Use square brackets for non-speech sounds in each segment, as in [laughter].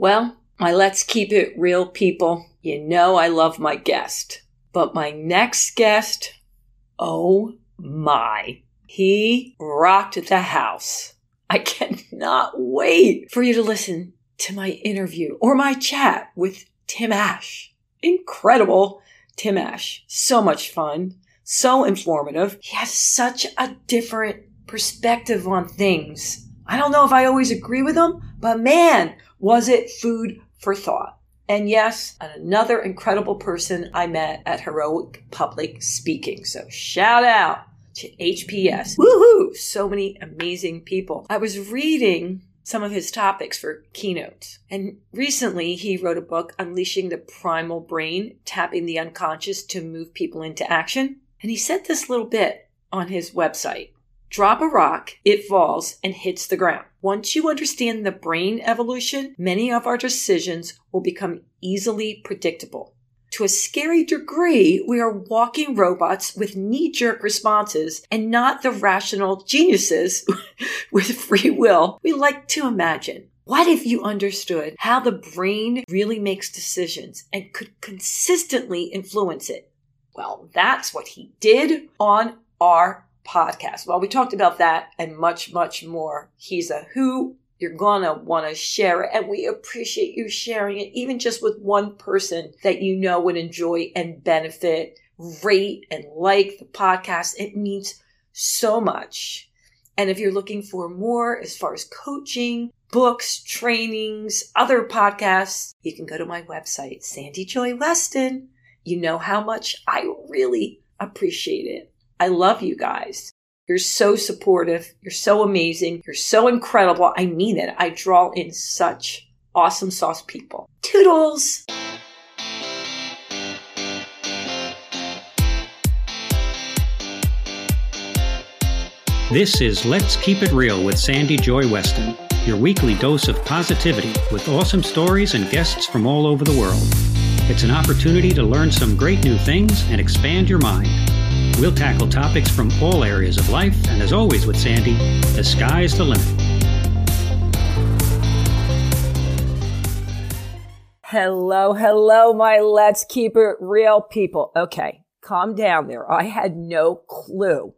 Well, my let's keep it real people. You know I love my guest. But my next guest, oh my, he rocked the house. I [laughs] cannot wait for you to listen to my interview or my chat with Tim Ash. Incredible Tim Ash. So much fun. So informative. He has such a different perspective on things. I don't know if I always agree with him, but man, was it food for thought. And yes, another incredible person I met at Heroic Public Speaking. So shout out to HPS. Woohoo! So many amazing people. I was reading some of his topics for keynotes. And recently he wrote a book, Unleashing the Primal Brain, Tapping the Unconscious to Move People into Action. And he said this little bit on his website. Drop a rock, it falls and hits the ground. Once you understand the brain evolution, many of our decisions will become easily predictable. To a scary degree, we are walking robots with knee jerk responses and not the rational geniuses [laughs] with free will we like to imagine. What if you understood how the brain really makes decisions and could consistently influence it? Well, that's what he did on our podcast. Well, we talked about that and much, much more. He's a who. You're gonna want to share it, and we appreciate you sharing it, even just with one person that you know would enjoy and benefit. Rate and like the podcast. It means so much. And if you're looking for more as far as coaching, books, trainings, other podcasts, you can go to my website, Sandy Joy Weston. You know how much I really appreciate it. I love you guys. You're so supportive. You're so amazing. You're so incredible. I mean it. I draw in such awesome sauce people. Toodles! This is Let's Keep It Real with Sandy Joy Weston, your weekly dose of positivity with awesome stories and guests from all over the world. It's an opportunity to learn some great new things and expand your mind. We'll tackle topics from all areas of life, and as always with Sandy, the sky's the limit. Hello, hello, my let's keep it real people. Okay, calm down there. I had no clue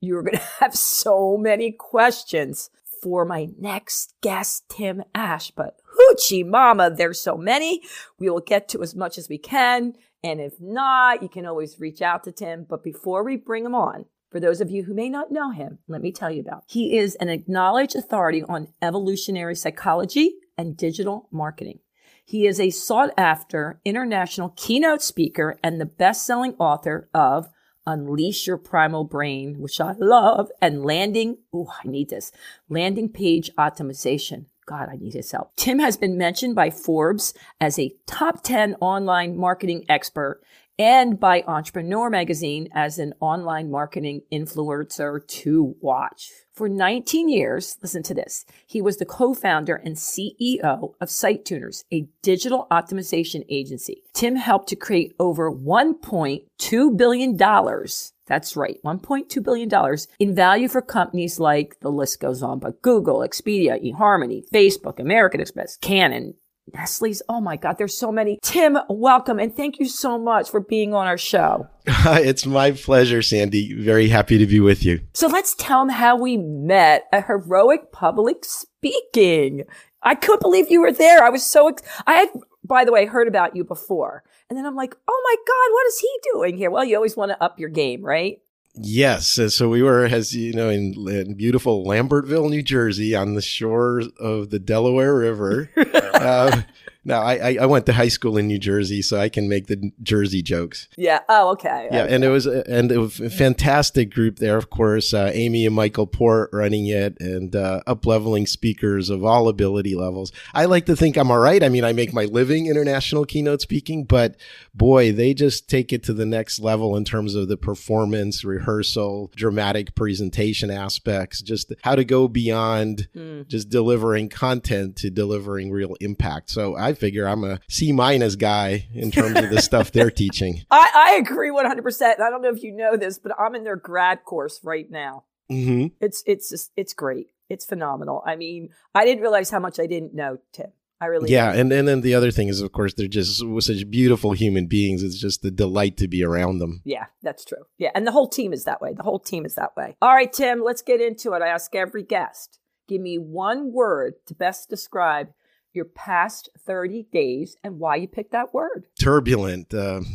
you were going [laughs] to have so many questions for my next guest, Tim Ash, but hoochie mama, there's so many. We will get to as much as we can. And if not, you can always reach out to Tim. But before we bring him on, for those of you who may not know him, let me tell you about. He is an acknowledged authority on evolutionary psychology and digital marketing. He is a sought after international keynote speaker and the best selling author of Unleash Your Primal Brain, which I love, and landing, oh, I need this, landing page optimization. God, I need his help. Tim has been mentioned by Forbes as a top 10 online marketing expert and by Entrepreneur Magazine as an online marketing influencer to watch. For 19 years, listen to this, he was the co-founder and CEO of SiteTuners, a digital optimization agency. Tim helped to create over $1.2 billion that's right, $1.2 billion in value for companies like the list goes on, but Google, Expedia, eHarmony, Facebook, American Express, Canon, Nestle's. Oh my God, there's so many. Tim, welcome and thank you so much for being on our show. [laughs] it's my pleasure, Sandy. Very happy to be with you. So let's tell them how we met a Heroic Public Speaking. I couldn't believe you were there. I was so, ex- I had, by the way, heard about you before. And then I'm like, oh my God, what is he doing here? Well, you always want to up your game, right? Yes. So we were, as you know, in, in beautiful Lambertville, New Jersey, on the shores of the Delaware River. [laughs] uh, now, I, I went to high school in New Jersey, so I can make the Jersey jokes. Yeah. Oh, okay. Yeah, okay. and it was and it was a fantastic group there. Of course, uh, Amy and Michael Port running it, and uh, up leveling speakers of all ability levels. I like to think I'm all right. I mean, I make my living international keynote speaking, but boy, they just take it to the next level in terms of the performance, rehearsal, dramatic presentation aspects. Just how to go beyond mm. just delivering content to delivering real impact. So I figure I'm a C minus guy in terms of the stuff they're [laughs] teaching. I, I agree 100%. I don't know if you know this, but I'm in their grad course right now. Mm-hmm. It's, it's, just, it's great. It's phenomenal. I mean, I didn't realize how much I didn't know, Tim. I really yeah, and and then the other thing is, of course, they're just such beautiful human beings. It's just a delight to be around them. Yeah, that's true. Yeah, and the whole team is that way. The whole team is that way. All right, Tim, let's get into it. I ask every guest, give me one word to best describe your past 30 days and why you picked that word. Turbulent. Um,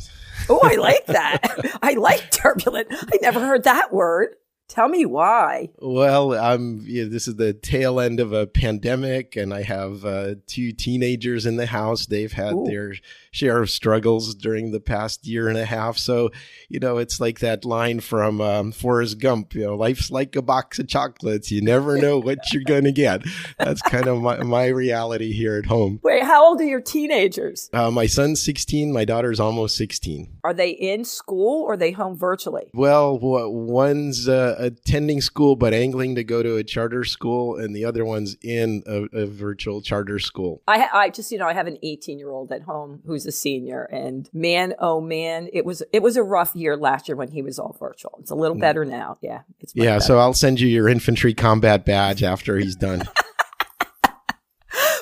Oh, I like [laughs] that. I like turbulent. I never heard that word. Tell me why. Well, um, yeah, this is the tail end of a pandemic, and I have uh, two teenagers in the house. They've had Ooh. their share of struggles during the past year and a half. So, you know, it's like that line from um, Forrest Gump. You know, life's like a box of chocolates. You never know what you're going to get. That's kind of my, my reality here at home. Wait, how old are your teenagers? Uh, my son's 16. My daughter's almost 16. Are they in school or are they home virtually? Well, one's uh, attending school but angling to go to a charter school, and the other one's in a, a virtual charter school. I, I just, you know, I have an 18 year old at home who's a senior, and man, oh man, it was it was a rough year last year when he was all virtual. It's a little better now. Yeah, it's Mm. Yeah, better. so I'll send you your infantry combat badge after he's done. [laughs]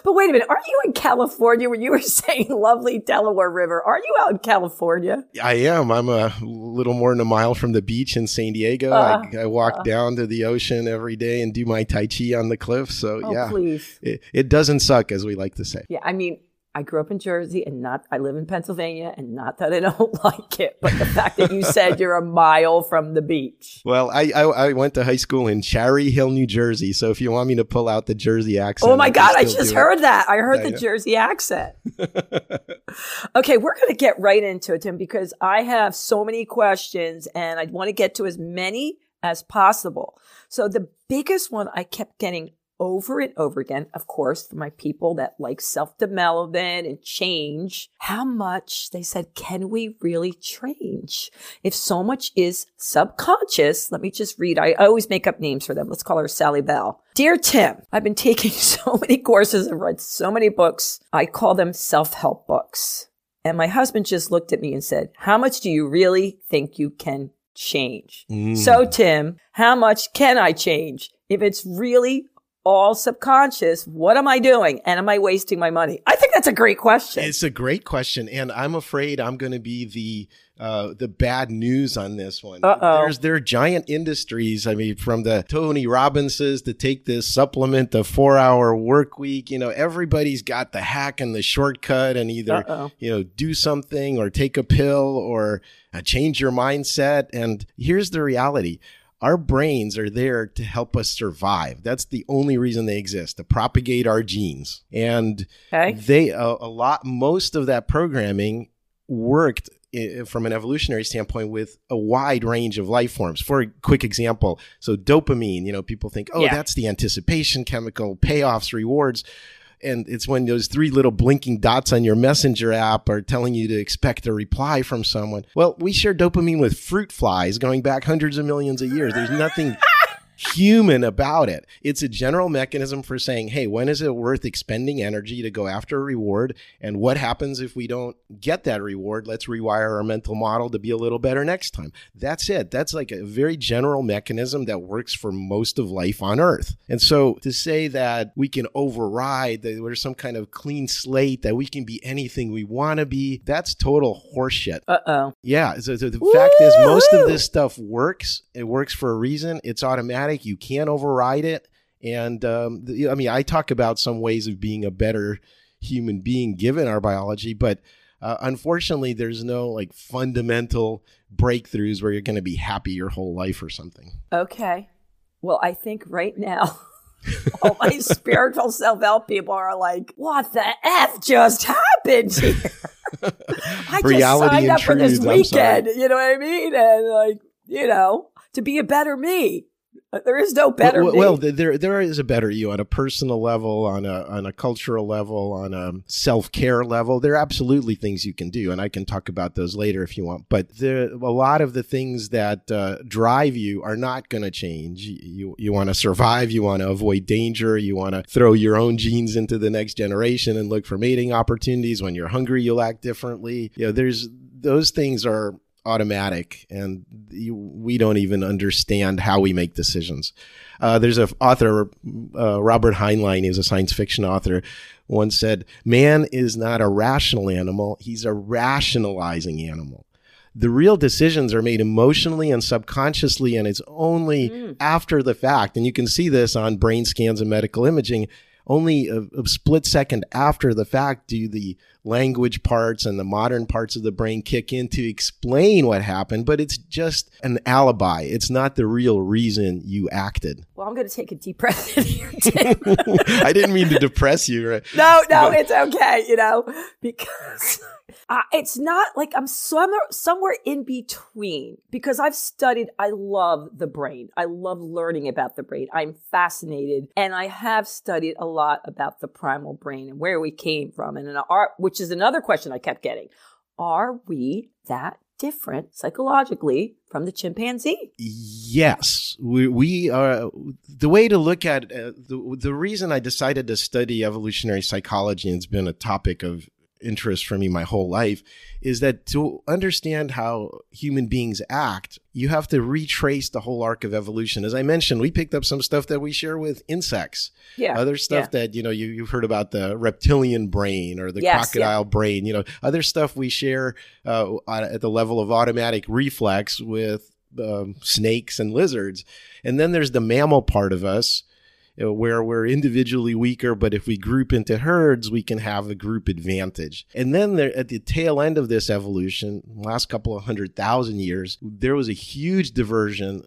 But wait a minute, aren't you in California when you were [laughs] saying lovely Delaware River? Aren't you out in California? I am. I'm a little more than a mile from the beach in San Diego. Uh, I, I walk down to the ocean every day and do my Tai Chi on the cliff. So, Oh, yeah, please. it, it doesn't suck, as we like to say. Yeah, I mean, I grew up in Jersey and not, I live in Pennsylvania and not that I don't [laughs] like it, but the fact that you said you're a mile from the beach. Well, I, I I went to high school in Cherry Hill, New Jersey. So if you want me to pull out the Jersey accent, Oh my can God, I just do it. heard that. I heard I the know. Jersey accent. [laughs] okay, we're going to get right into it, Tim, because I have so many questions and I want to get to as many as possible. So the biggest one I kept getting over and over again, of course, for my people that like self development and change. How much they said, can we really change? If so much is subconscious, let me just read. I always make up names for them. Let's call her Sally Bell. Dear Tim, I've been taking [laughs] so many courses and read so many books. I call them self help books. And my husband just looked at me and said, How much do you really think you can change? Mm. So, Tim, how much can I change? If it's really all subconscious, what am I doing? And am I wasting my money? I think that's a great question. It's a great question, and I'm afraid I'm going to be the uh, the bad news on this one. Uh-oh. There's there are giant industries. I mean, from the Tony Robbinses to take this supplement, the four hour work week. You know, everybody's got the hack and the shortcut, and either Uh-oh. you know do something or take a pill or uh, change your mindset. And here's the reality. Our brains are there to help us survive. That's the only reason they exist, to propagate our genes. And Okay. they a, a lot most of that programming worked from an evolutionary standpoint with a wide range of life forms for a quick example so dopamine you know people think oh Yeah. that's the anticipation chemical payoffs rewards and it's when those three little blinking dots on your messenger app are telling you to expect a reply from someone. Well we share dopamine with fruit flies going back hundreds of millions of years. There's nothing [laughs] human about it. It's a general mechanism for saying, hey, when is it worth expending energy to go after a reward? And what happens if we don't get that reward? Let's rewire our mental model to be a little better next time. That's it. That's like a very general mechanism that works for most of life on Earth. And so to say that we can override, that there's some kind of clean slate, that we can be anything we want to be, that's total horseshit. Uh oh. Yeah. So, so the fact is, most of this stuff works. It works for a reason. It's automatic. You can't override it. And um, the, I mean, I talk about some ways of being a better human being given our biology, but uh, unfortunately, there's no like fundamental breakthroughs where you're going to be happy your whole life or something. Okay. Well, I think right now, [laughs] all my spiritual self help people are like, what the F just happened here? [laughs] I just Reality signed and up for this truth, I'm sorry. weekend. You know what I mean? And like, you know, to be a better me. There is no better well, well, there there is a better you on a personal level, on a on a cultural level, on a self care level. There are absolutely things you can do, and I can talk about those later if you want. But there, a lot of the things that uh, drive you are not going to change. You you want to survive, you want to avoid danger, you want to throw your own genes into the next generation and look for mating opportunities. When you're hungry, you'll act differently. You know, there's those things are automatic and we don't even understand how we make decisions. Uh, there's an author, uh, Robert Heinlein, is a science fiction author, once said, Man is not a rational animal, he's a rationalizing animal. The real decisions are made emotionally and subconsciously, and it's only mm. after the fact. And you can see this on brain scans and medical imaging only a, a, split second after the fact do the language parts and the modern parts of the brain kick in to explain what happened, but it's just an alibi. It's not the real reason you acted. Well, I'm going to take a deep breath in here, [laughs] I didn't mean to depress you, right? No, no, but- it's okay, you know, because uh, it's not like I'm somewhere, somewhere in between because I've studied, I love the brain. I love learning about the brain. I'm fascinated and I have studied a lot about the primal brain and where we came from. And our, which is another question I kept getting. Are we that different psychologically from the chimpanzee? Yes, we, we are. The way to look at uh, the, the reason I decided to study evolutionary psychology and it's been a topic of interest for me my whole life is that to understand how human beings act, you have to retrace the whole arc of evolution. As I mentioned, we picked up some stuff that we share with insects. Yeah. Other stuff yeah. that, you know, you, you've heard about the reptilian brain or the yes, crocodile yeah. brain, you know, other stuff we share uh, at the level of automatic reflex with um, snakes and lizards. And then there's the mammal part of us know, where we're individually weaker, but if we group into herds, we can have a group advantage. And then there, at the tail end of this evolution, last couple of hundred thousand years, there was a huge diversion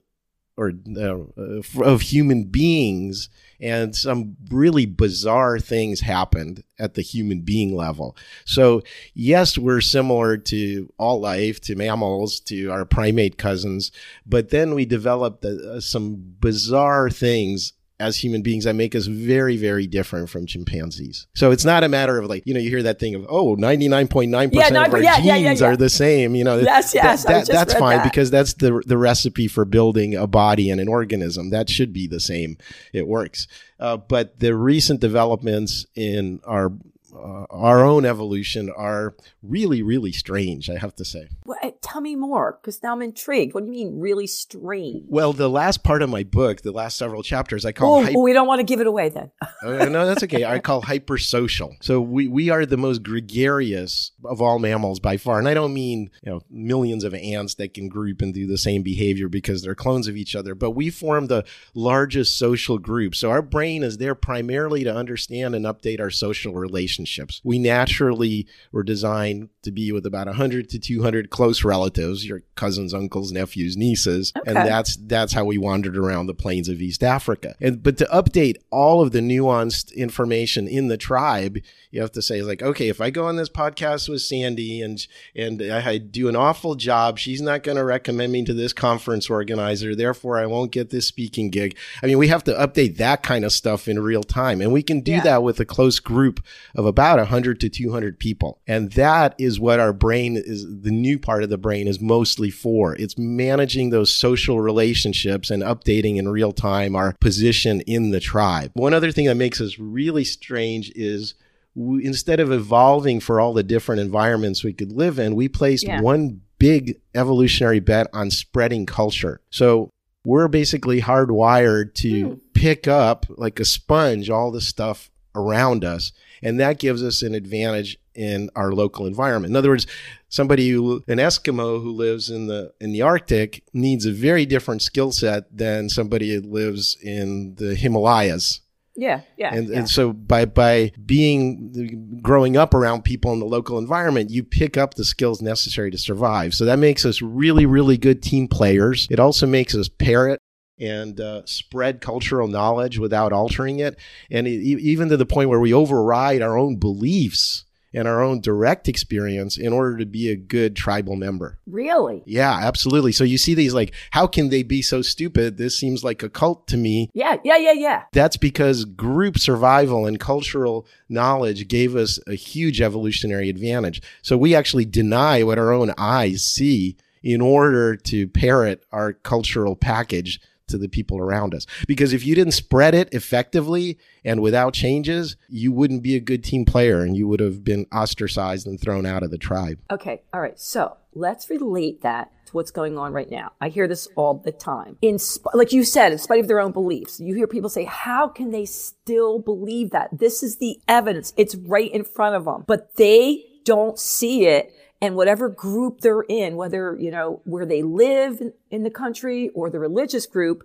or uh, of human beings and some really bizarre things happened at the human being level. So, yes, we're similar to all life, to mammals, to our primate cousins, but then we developed uh, some bizarre things as human beings that make us very, very different from chimpanzees. So it's not a matter of like, you know, you hear that thing of, oh, 99.9% yeah, of our yeah, genes yeah, are the same, you know. Yes, yes. That, that, that's fine that. because that's the, the recipe for building a body and an organism. That should be the same. It works. Uh, but the recent developments in our uh, our own evolution are really, really strange, I have to say. Well, uh, tell me more, because now I'm intrigued. What do you mean, really strange? Well, the last part of my book, the last several chapters, I call. Oh, hyper- we don't want to give it away then. uh, [laughs] no, that's okay. I call hypersocial. So we, we are the most gregarious of all mammals by far. And I don't mean, you know, millions of ants that can group and do the same behavior because they're clones of each other, but we form the largest social group. So our brain is there primarily to understand and update our social relationships relationships. We naturally were designed to be with about 100 to 200 close relatives, your cousins, uncles, nephews, nieces, okay. and that's that's how we wandered around the plains of East Africa. And but to update all of the nuanced information in the tribe, you have to say like, okay, if I go on this podcast with Sandy and and I do an awful job, she's not going to recommend me to this conference organizer, therefore I won't get this speaking gig. I mean, we have to update that kind of stuff in real time, and we can do yeah. that with a close group of about 100 to 200 people. And that is what our brain is the new part of the brain is mostly for. It's managing those social relationships and updating in real time our position in the tribe. One other thing that makes us really strange is we, instead of evolving for all the different environments we could live in, we placed yeah. one big evolutionary bet on spreading culture. So we're basically hardwired to mm. pick up like a sponge all the stuff around us and that gives us an advantage in our local environment. In other words, somebody who an Eskimo who lives in the in the Arctic needs a very different skill set than somebody who lives in the Himalayas. Yeah, yeah and, yeah. and so by by being growing up around people in the local environment, you pick up the skills necessary to survive. So that makes us really, really good team players. It also makes us parrot and uh, spread cultural knowledge without altering it. And it, even to the point where we override our own beliefs and our own direct experience in order to be a good tribal member. Really? Yeah, absolutely. So you see these like, how can they be so stupid? This seems like a cult to me. Yeah, yeah, yeah, yeah. That's because group survival and cultural knowledge gave us a huge evolutionary advantage. So we actually deny what our own eyes see in order to parrot our cultural package to the people around us. Because if you didn't spread it effectively and without changes, you wouldn't be a good team player and you would have been ostracized and thrown out of the tribe. Okay. All right. So let's relate that to what's going on right now. I hear this all the time. In sp- like you said, in spite of their own beliefs, you hear people say, "How can they still believe that? This is the evidence. It's right in front of them." But they don't see it and whatever group they're in, whether, you know, where they live in the country or the religious group,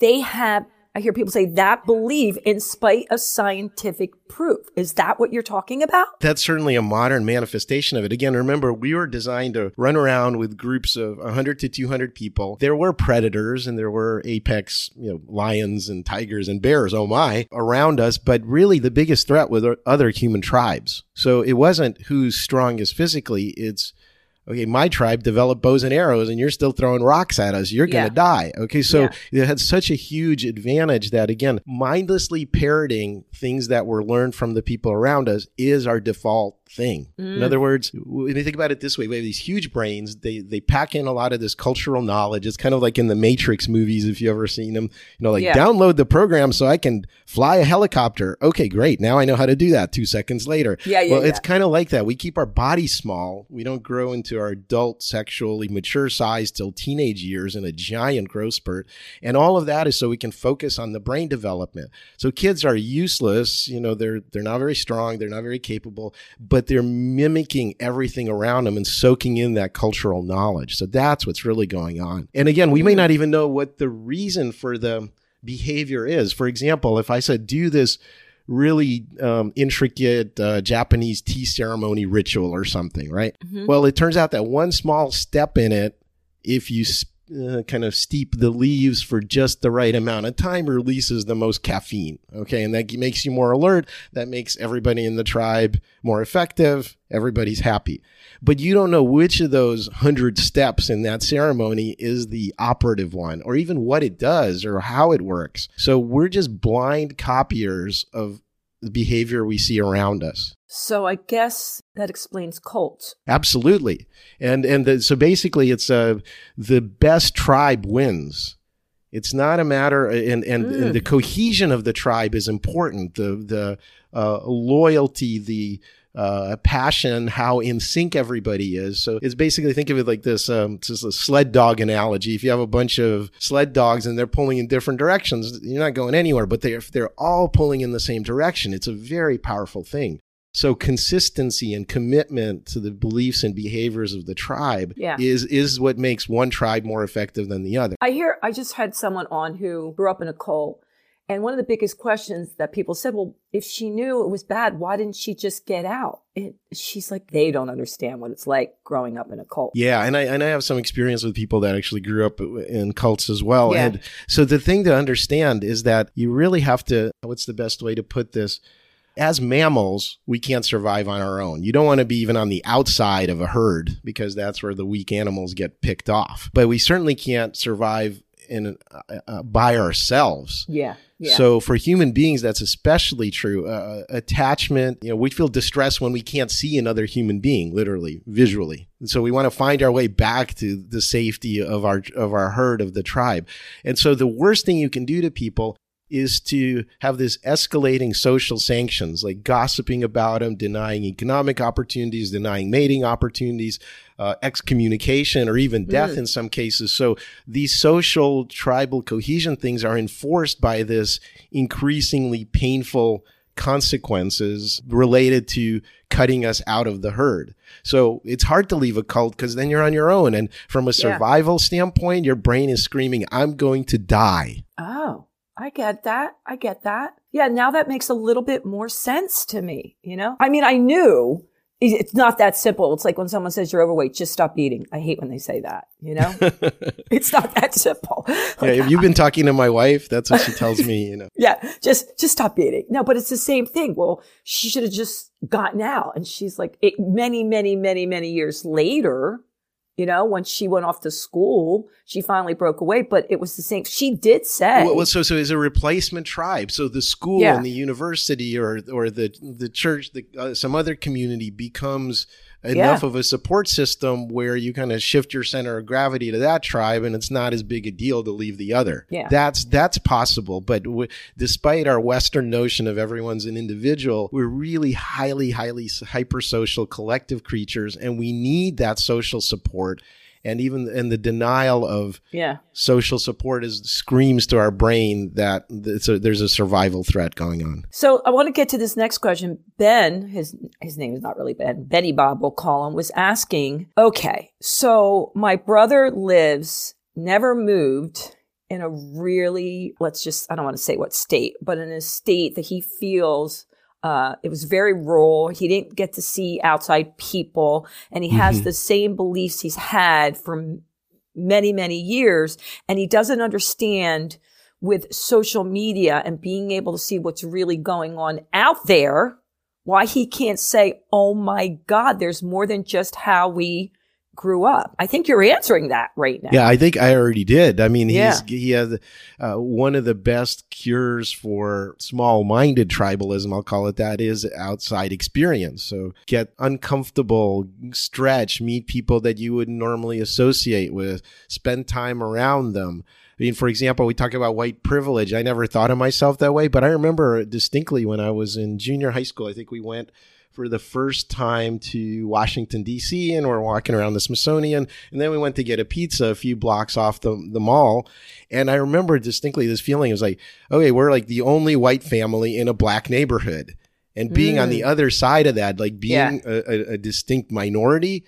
they have I hear people say that believe in spite of scientific proof. Is that what you're talking about? That's certainly a modern manifestation of it. Again, remember, we were designed to run around with groups of 100 to 200 people. There were predators and there were apex, you know, lions and tigers and bears, oh my, around us. But really, the biggest threat was other human tribes. So it wasn't who's strongest physically, it's okay, my tribe developed bows and arrows and you're still throwing rocks at us. You're going to die. Okay. So yeah. it had such a huge advantage that, again, mindlessly parroting things that were learned from the people around us is our default thing. Mm. In other words, when you think about it this way, we have these huge brains. They they pack in a lot of this cultural knowledge. It's kind of like in the Matrix movies, if you ever seen them. You know, like yeah. download the program so I can fly a helicopter. Okay, great. Now I know how to do that. Two seconds later. Yeah, yeah. Well, yeah. it's kind of like that. We keep our body small. We don't grow into our adult, sexually mature size till teenage years in a giant growth spurt, and all of that is so we can focus on the brain development. So kids are useless. You know, they're they're not very strong. They're not very capable, but but they're mimicking everything around them and soaking in that cultural knowledge. So that's what's really going on. And again, we may not even know what the reason for the behavior is. For example, if I said, do this really um, intricate uh, Japanese tea ceremony ritual or something, right? Mm-hmm. Well, it turns out that one small step in it, if you uh, kind of steep the leaves for just the right amount of time releases the most caffeine. Okay. And that makes you more alert. That makes everybody in the tribe more effective. Everybody's happy. But you don't know which of those hundred steps in that ceremony is the operative one or even what it does or how it works. So we're just blind copiers of the behavior we see around us. So I guess that explains cults. Absolutely, and and the, so basically, it's uh, the best tribe wins. It's not a matter, and and, mm. and the cohesion of the tribe is important. The the uh, loyalty, the uh, passion, how in sync everybody is. So it's basically think of it like this: um, it's just a sled dog analogy. If you have a bunch of sled dogs and they're pulling in different directions, you're not going anywhere. But they're they're all pulling in the same direction. It's a very powerful thing. So consistency and commitment to the beliefs and behaviors of the tribe yeah. is is what makes one tribe more effective than the other. I hear I just had someone on who grew up in a cult and one of the biggest questions that people said, well, if she knew it was bad, why didn't she just get out? It, she's like, they don't understand what it's like growing up in a cult. Yeah, and I and I have some experience with people that actually grew up in cults as well. Yeah. And so the thing to understand is that you really have to. What's the best way to put this? As mammals, we can't survive on our own. You don't want to be even on the outside of a herd because that's where the weak animals get picked off. But we certainly can't survive in uh, uh, by ourselves. Yeah. Yeah. So for human beings, that's especially true. Uh, attachment, you know, we feel distress when we can't see another human being, literally, visually. And so we want to find our way back to the safety of our of our herd of the tribe. And so the worst thing you can do to people is to have this escalating social sanctions, like gossiping about them, denying economic opportunities, denying mating opportunities, uh, excommunication, or even death mm. in some cases. So these social tribal cohesion things are enforced by this increasingly painful consequences related to cutting us out of the herd. So it's hard to leave a cult because then you're on your own. And from a survival yeah. standpoint, your brain is screaming, I'm going to die. Oh. I get that. I get that. Yeah, now that makes a little bit more sense to me, you know? I mean, I knew it's not that simple. It's like when someone says you're overweight, just stop eating. I hate when they say that, you know? [laughs] [laughs] it's not that simple. Like, [laughs] yeah, you've been talking to my wife, that's what she tells me, you know. yeah, just just stop eating. No, but it's the same thing. Well, she should have just gotten out. And she's like, it, many, many, many, many years later, you know, when she went off to school, she finally broke away, but it was the same. She did say, well, so so is a replacement tribe. So the school yeah. and the university or or the the church, the, uh, some other community becomes enough yeah. of a support system where you kind of shift your center of gravity to that tribe and it's not as big a deal to leave the other. Yeah. That's that's possible, but w- despite our western notion of everyone's an individual, we're really highly highly hypersocial collective creatures and we need that social support and even in the denial of yeah. social support is screams to our brain that a, there's a survival threat going on. So I want to get to this next question. Ben, his his name is not really Ben, Benny Bob, we'll call him, was asking. Okay, so my brother lives, never moved in a really let's just I don't want to say what state, but in a state that he feels uh, it was very rural. He didn't get to see outside people, and he mm-hmm. has the same beliefs he's had for many, many years. And he doesn't understand with social media and being able to see what's really going on out there, why he can't say, "Oh my God, there's more than just how we grew up. I think you're answering that right now. Yeah, I think I already did. I mean, he's yeah. he has uh, one of the best cures for small-minded tribalism. I'll call it that is outside experience. So get uncomfortable, stretch, meet people that you wouldn't normally associate with, spend time around them. I mean, for example, we talk about white privilege. I never thought of myself that way, but I remember distinctly when I was in junior high school. I think we went for the first time to Washington, D.C., and we're walking around the Smithsonian. And then we went to get a pizza a few blocks off the, the mall. And I remember distinctly this feeling. It was like, okay, we're like the only white family in a black neighborhood. And being mm. on the mm. other side of that, like being yeah. a, a, a distinct minority,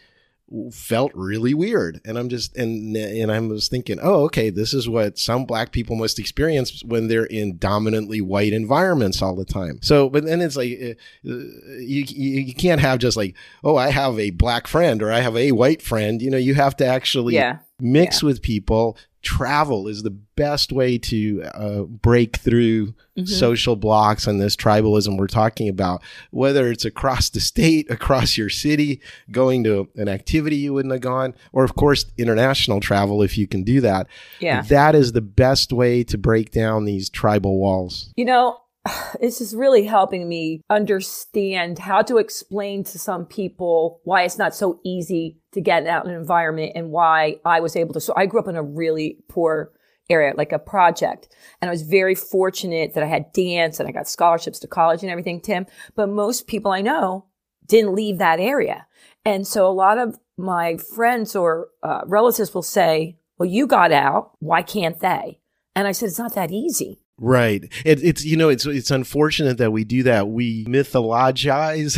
felt really weird and i'm just and and i was thinking oh okay this is what some black people must experience when they're in dominantly white environments all the time so but then it's like uh, you you can't have just like oh i have a black friend or i have a white friend you know you have to actually yeah. mix yeah. with people travel is the best way to uh, break through mm-hmm. social blocks and this tribalism we're talking about, whether it's across the state, across your city, going to an activity you wouldn't have gone, or of course, international travel if you can do that. Yeah. That is the best way to break down these tribal walls. You know, [sighs] this is really helping me understand how to explain to some people why it's not so easy to get out in an environment and why I was able to. So I grew up in a really poor area, like a project. And I was very fortunate that I had dance and I got scholarships to college and everything, Tim. But most people I know didn't leave that area. And so a lot of my friends or uh, relatives will say, well, you got out. Why can't they? And I said, it's not that easy. Right. It, it's you know it's it's unfortunate that we do that. We mythologize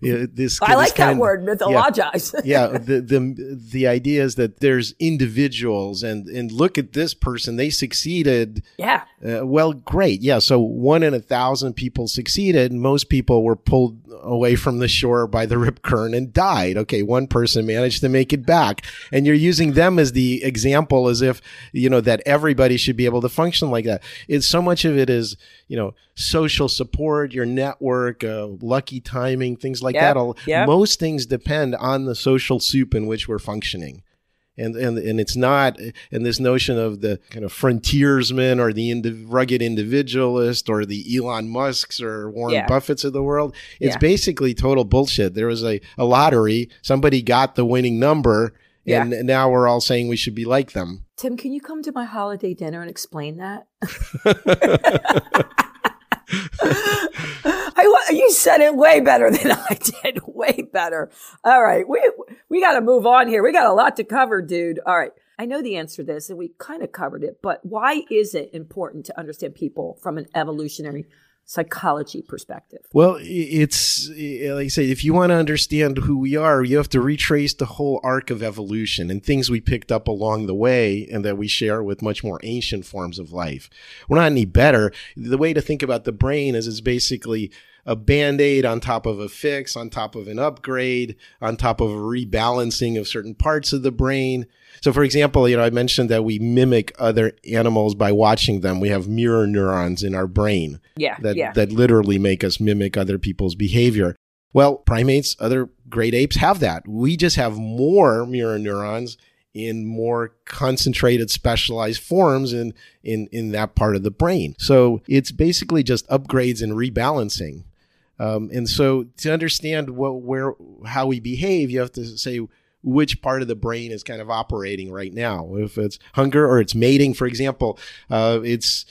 [laughs] this. I like that word, mythologize. Yeah, [laughs] yeah, the the the idea is that there's individuals and and look at this person, they succeeded. Yeah. Uh, well, great. Yeah. So one in a thousand people succeeded. Most people were pulled away from the shore by the rip current and died. Okay, one person managed to make it back, and you're using them as the example, as if you know that everybody should be able to function like that. It's so much of it is you know social support your network uh, lucky timing things like yep, that all yep. most things depend on the social soup in which we're functioning and and and it's not and this notion of the kind of frontiersman or the indiv- rugged individualist or the Elon Musk's or Warren yeah. Buffett's of the world. It's yeah. basically total bullshit. There was a, a lottery, somebody got the winning number, and yeah. now we're all saying we should be like them. Tim, can you come to my holiday dinner and explain that? [laughs] I, you said it way better than I did. [laughs] Way better. All right. We, we got to move on here. We got a lot to cover, dude. All right. I know the answer to this and we kind of covered it, but why is it important to understand people from an evolutionary psychology perspective? Well, it's like I say, if you want to understand who we are, you have to retrace the whole arc of evolution and things we picked up along the way and that we share with much more ancient forms of life. We're not any better. The way to think about the brain is it's basically a band-aid on top of a fix, on top of an upgrade, on top of a rebalancing of certain parts of the brain. So, for example, you know, I mentioned that we mimic other animals by watching them. We have mirror neurons in our brain. Yeah. That, yeah. that literally make us mimic other people's behavior. Well, primates, other great apes have that. We just have more mirror neurons in more concentrated, specialized forms in, in, in that part of the brain. So it's basically just upgrades and rebalancing. Um, and so to understand what, where, how we behave, you have to say which part of the brain is kind of operating right now. If it's hunger or it's mating, for example, uh, it's,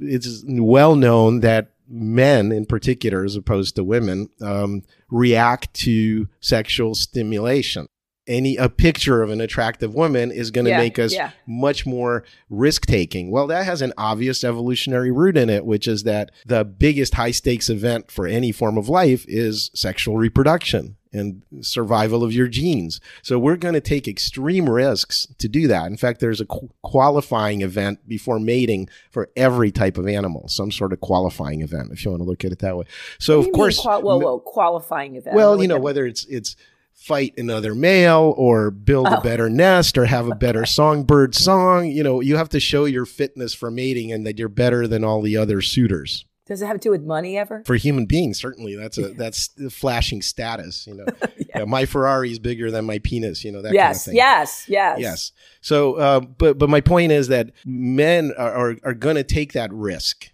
it's well known that men in particular, as opposed to women, um, react to sexual stimulation any a picture of an attractive woman is going to Yeah, make us yeah. much more risk taking. Well, that has an obvious evolutionary root in it, which is that the biggest high stakes event for any form of life is sexual reproduction and survival of your genes. So we're going to take extreme risks to do that. In fact, there's a qu- qualifying event before mating for every type of animal, some sort of qualifying event, if you want to look at it that way. So of course, qual- whoa, whoa, qualifying event. well, you know, whether it's it's fight another male or build Oh. a better nest or have a better [laughs] songbird song, you know, you have to show your fitness for mating and that you're better than all the other suitors. Does it have to do with money ever? For human beings, certainly that's a that's flashing status, you know. [laughs] Yeah, my Ferrari is bigger than my penis, you know, that kind of yes, thing. yes, yes, Yes. So, uh, but but my point is that men are are, are going to take that risk,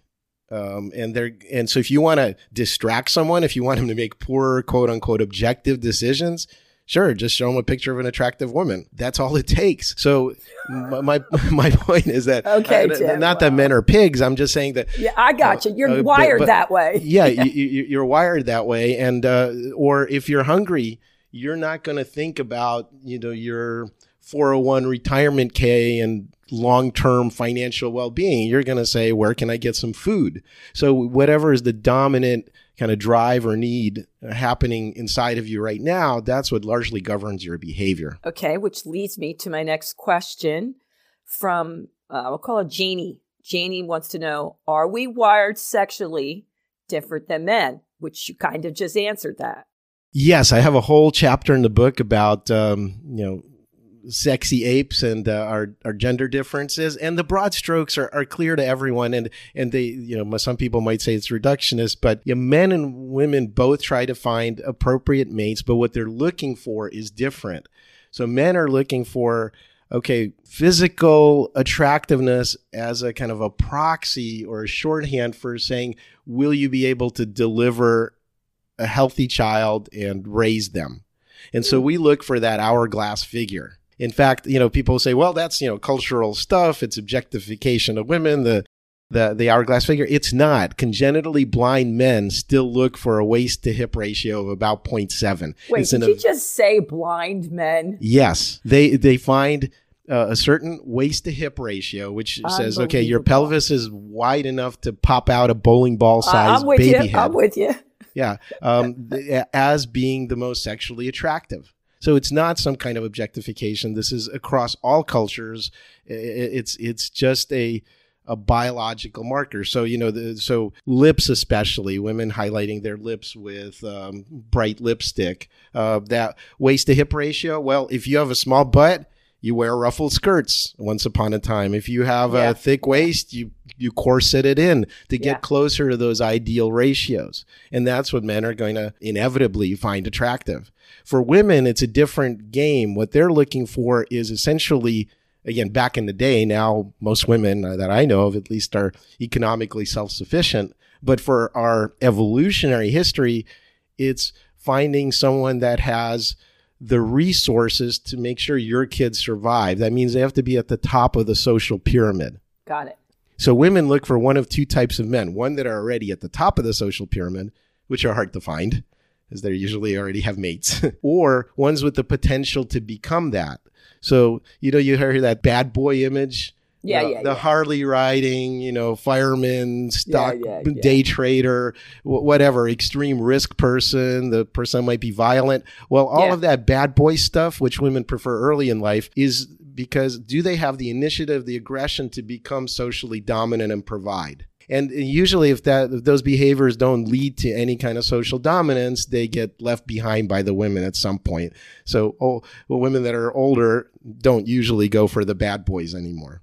um, and they're and so if you want to distract someone, if you want them to make poor quote unquote objective decisions. Sure, just show them a picture of an attractive woman. That's all it takes. So, my my, [laughs] my point is that Okay, uh, not that men are pigs. I'm just saying that Yeah, I got you. You're uh, but- wired but- that way. yeah, [laughs] You, you, you're wired that way, and uh, or if you're hungry, you're not going to think about you know your 401 retirement K and long-term financial well-being. You're going to say, where can I get some food? So whatever is the dominant kind of drive or need happening inside of you right now, that's what largely governs your behavior. Okay, which leads me to my next question from, uh, we'll call it Janie. Janie wants to know Are we wired sexually different than men? Which you kind of just answered that. Yes, I have a whole chapter in the book about um, you know sexy apes and uh, our our gender differences, and the broad strokes are, are clear to everyone. And and they you know some people might say it's reductionist, but yeah, men and women both try to find appropriate mates, but what they're looking for is different. So men are looking for okay physical attractiveness as a kind of a proxy or a shorthand for saying will you be able to deliver a healthy child and raise them. And so we look for that hourglass figure. In fact, you know, people say, well, that's, you know, cultural stuff. It's objectification of women, the, the, the hourglass figure. It's not. Congenitally blind men still look for a waist to hip ratio of about 0.7. Wait, It's did you just say blind men? Yes, they they find uh, a certain waist to hip ratio, which says, okay, your pelvis is wide enough to pop out a bowling ball size I'm with baby you. head. I'm with you. yeah, um, [laughs] as being the most sexually attractive. So it's not some kind of objectification. This is across all cultures. It's it's just a a biological marker. So you know, the, so lips especially, women highlighting their lips with um, bright lipstick. Uh, that waist to hip ratio. Well, if you have a small butt, you wear ruffled skirts. Once upon a time, if you have Yeah. a thick waist, you you corset it in to get Yeah. closer to those ideal ratios, and that's what men are going to inevitably find attractive. For women, it's a different game. What they're looking for is essentially again, back in the day, now most women uh, that I know of at least are economically self sufficient. But for our evolutionary history, it's finding someone that has the resources to make sure your kids survive. That means they have to be at the top of the social pyramid. Got it. So women look for one of two types of men one that are already at the top of the social pyramid, which are hard to find, as they usually already have mates, [laughs] or ones with the potential to become that. So, you know, you hear that bad boy image. Yeah, the, yeah, the yeah. Harley riding, you know, fireman, stock yeah, yeah. day trader, wh- whatever, extreme risk person. The person might be violent. Well, all of that bad boy stuff, which women prefer early in life, is because do they have the initiative, the aggression to become socially dominant and provide? And usually, if that if those behaviors don't lead to any kind of social dominance, they get left behind by the women at some point. So, oh, well, women that are older don't usually go for the bad boys anymore.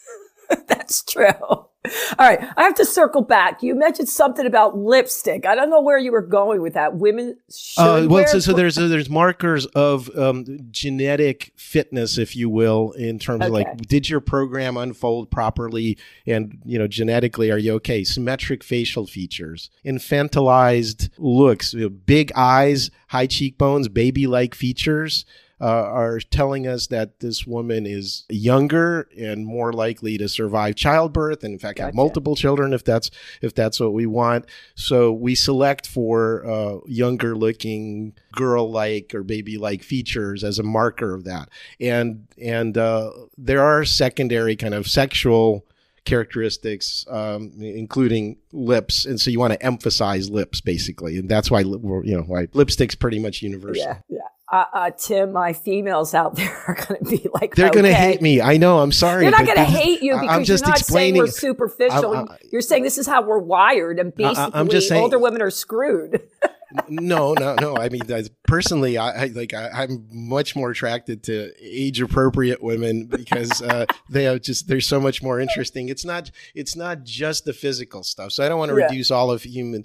[laughs] That's true. All right, I have to circle back. You mentioned something about lipstick. I don't know where you were going with that. Women should Uh, well, so, so there's there's markers of um, genetic fitness, if you will, in terms of like, did your program unfold properly, and you know, genetically, are you okay? Symmetric facial features, infantilized looks, you know, big eyes, high cheekbones, baby-like features. Uh, are telling us that this woman is younger and more likely to survive childbirth, and in fact have multiple children if that's if that's what we want. So we select for uh, younger looking girl like or baby like features as a marker of that. And and uh, there are secondary kind of sexual characteristics, um, including lips, and so you want to emphasize lips basically, and that's why you know why lipstick's pretty much universal. Yeah, yeah. Uh, uh, Tim, my females out [laughs] there are going to be like, They're going to hate me. I know. I'm sorry. They're not going to hate you I- because I'm just you're not saying we're superficial. I- I- you're saying this is how we're wired, and I- basically, just saying- older women are screwed. [laughs] no, no, no. I mean, I- personally, I, I like. I, I'm much more attracted to age appropriate women because uh, [laughs] they are just. They're so much more interesting. It's not. It's not just the physical stuff. So I don't want to Yeah. reduce all of human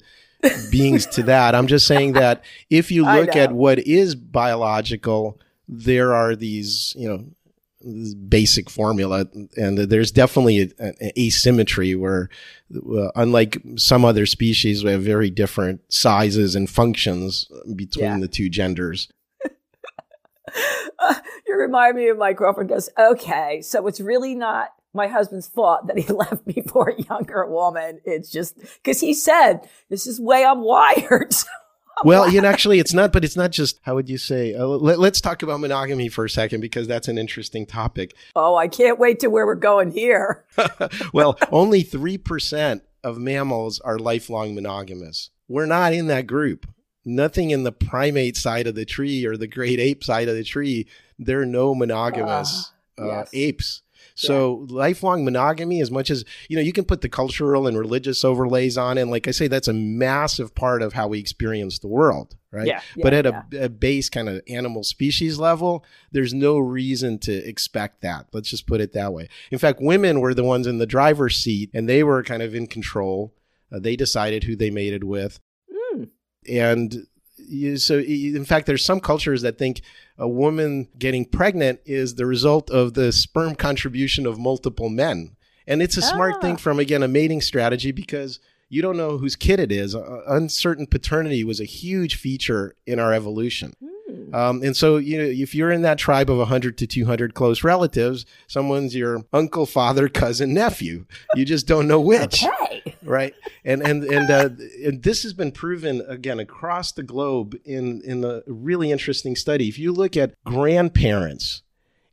beings to that. I'm just saying that if you [laughs] look at what is biological, there are these. You know. Basic formula, and there's definitely an asymmetry where, uh, unlike some other species, we have very different sizes and functions between Yeah. the two genders. [laughs] you remind me of my girlfriend goes, okay, so it's really not my husband's fault that he [laughs] left me for a younger woman. It's just because he said, this is the way I'm wired. [laughs] Well, you know, actually, it's not, but it's not just, how would you say? Uh, let, let's talk about monogamy for a second because that's an interesting topic. oh, I can't wait to where we're going here. [laughs] Well, only 3% of mammals are lifelong monogamous. We're not in that group. Nothing in the primate side of the tree or the great ape side of the tree, there are no monogamous Ah, uh, yes. apes. So lifelong monogamy, as much as you know, you can put the cultural and religious overlays on, and like I say, that's a massive part of how we experience the world, right? Yeah, but yeah, at a, a base kind of animal species level, there's no reason to expect that. Let's just put it that way. In fact, women were the ones in the driver's seat, and they were kind of in control. Uh, they decided who they mated with, Mm. and you, so in fact, there's some cultures that think a woman getting pregnant is the result of the sperm contribution of multiple men. And it's a smart Ah. thing from, again, a mating strategy because you don't know whose kid it is. Uh, uncertain paternity was a huge feature in our evolution. Hmm. Um, and so, you know, if you're in that tribe of 100 to 200 close relatives, someone's your uncle, father, cousin, nephew. You just don't know which Okay. right and and and, uh, and this has been proven again across the globe in in a really interesting study if you look at grandparents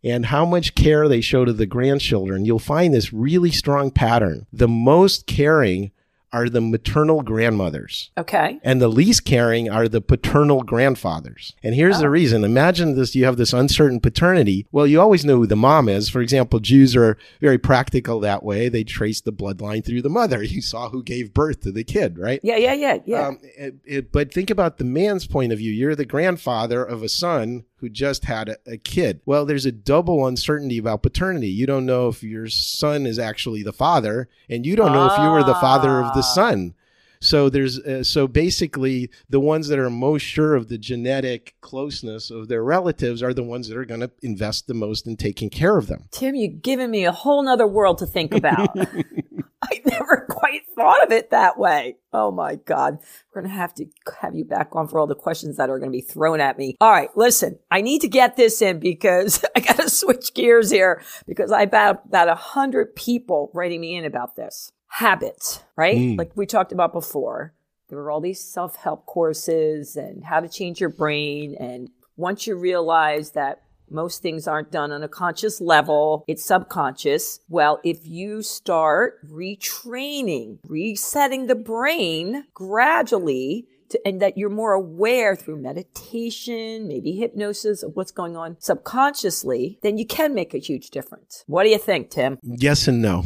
and how much care they show to the grandchildren you'll find this really strong pattern the most caring are the maternal grandmothers Okay. and the least caring are the paternal grandfathers. And here's the reason. Imagine this you have this uncertain paternity. Well, you always know who the mom is. For example, Jews are very practical that way. They trace the bloodline through the mother. [laughs] You saw who gave birth to the kid, right? Yeah, yeah, yeah, yeah. Um, it- it- but think about the man's point of view. You're the grandfather of a son who just had a, a kid. Well, there's a double uncertainty about paternity. You don't know if your son is actually the father, and you don't know if you were the father of the Ah. son. So there's uh, so basically the ones that are most sure of the genetic closeness of their relatives are the ones that are going to invest the most in taking care of them. Tim, you've given me a whole nother world to think about. [laughs] I never quite thought of it that way. Oh my God. We're going to have to have you back on for all the questions that are going to be thrown at me. All right. Listen, I need to get this in because [laughs] I got to switch gears here because I have about about a hundred people writing me in about this habits, right? Mm. Like we talked about before. There were all these self-help courses and how to change your brain. And once you realize that most things aren't done on a conscious level. It's subconscious. Well, if you start retraining, resetting the brain gradually, to, and that you're more aware through meditation, maybe hypnosis of what's going on subconsciously, then you can make a huge difference. What do you think, Tim? Yes and no.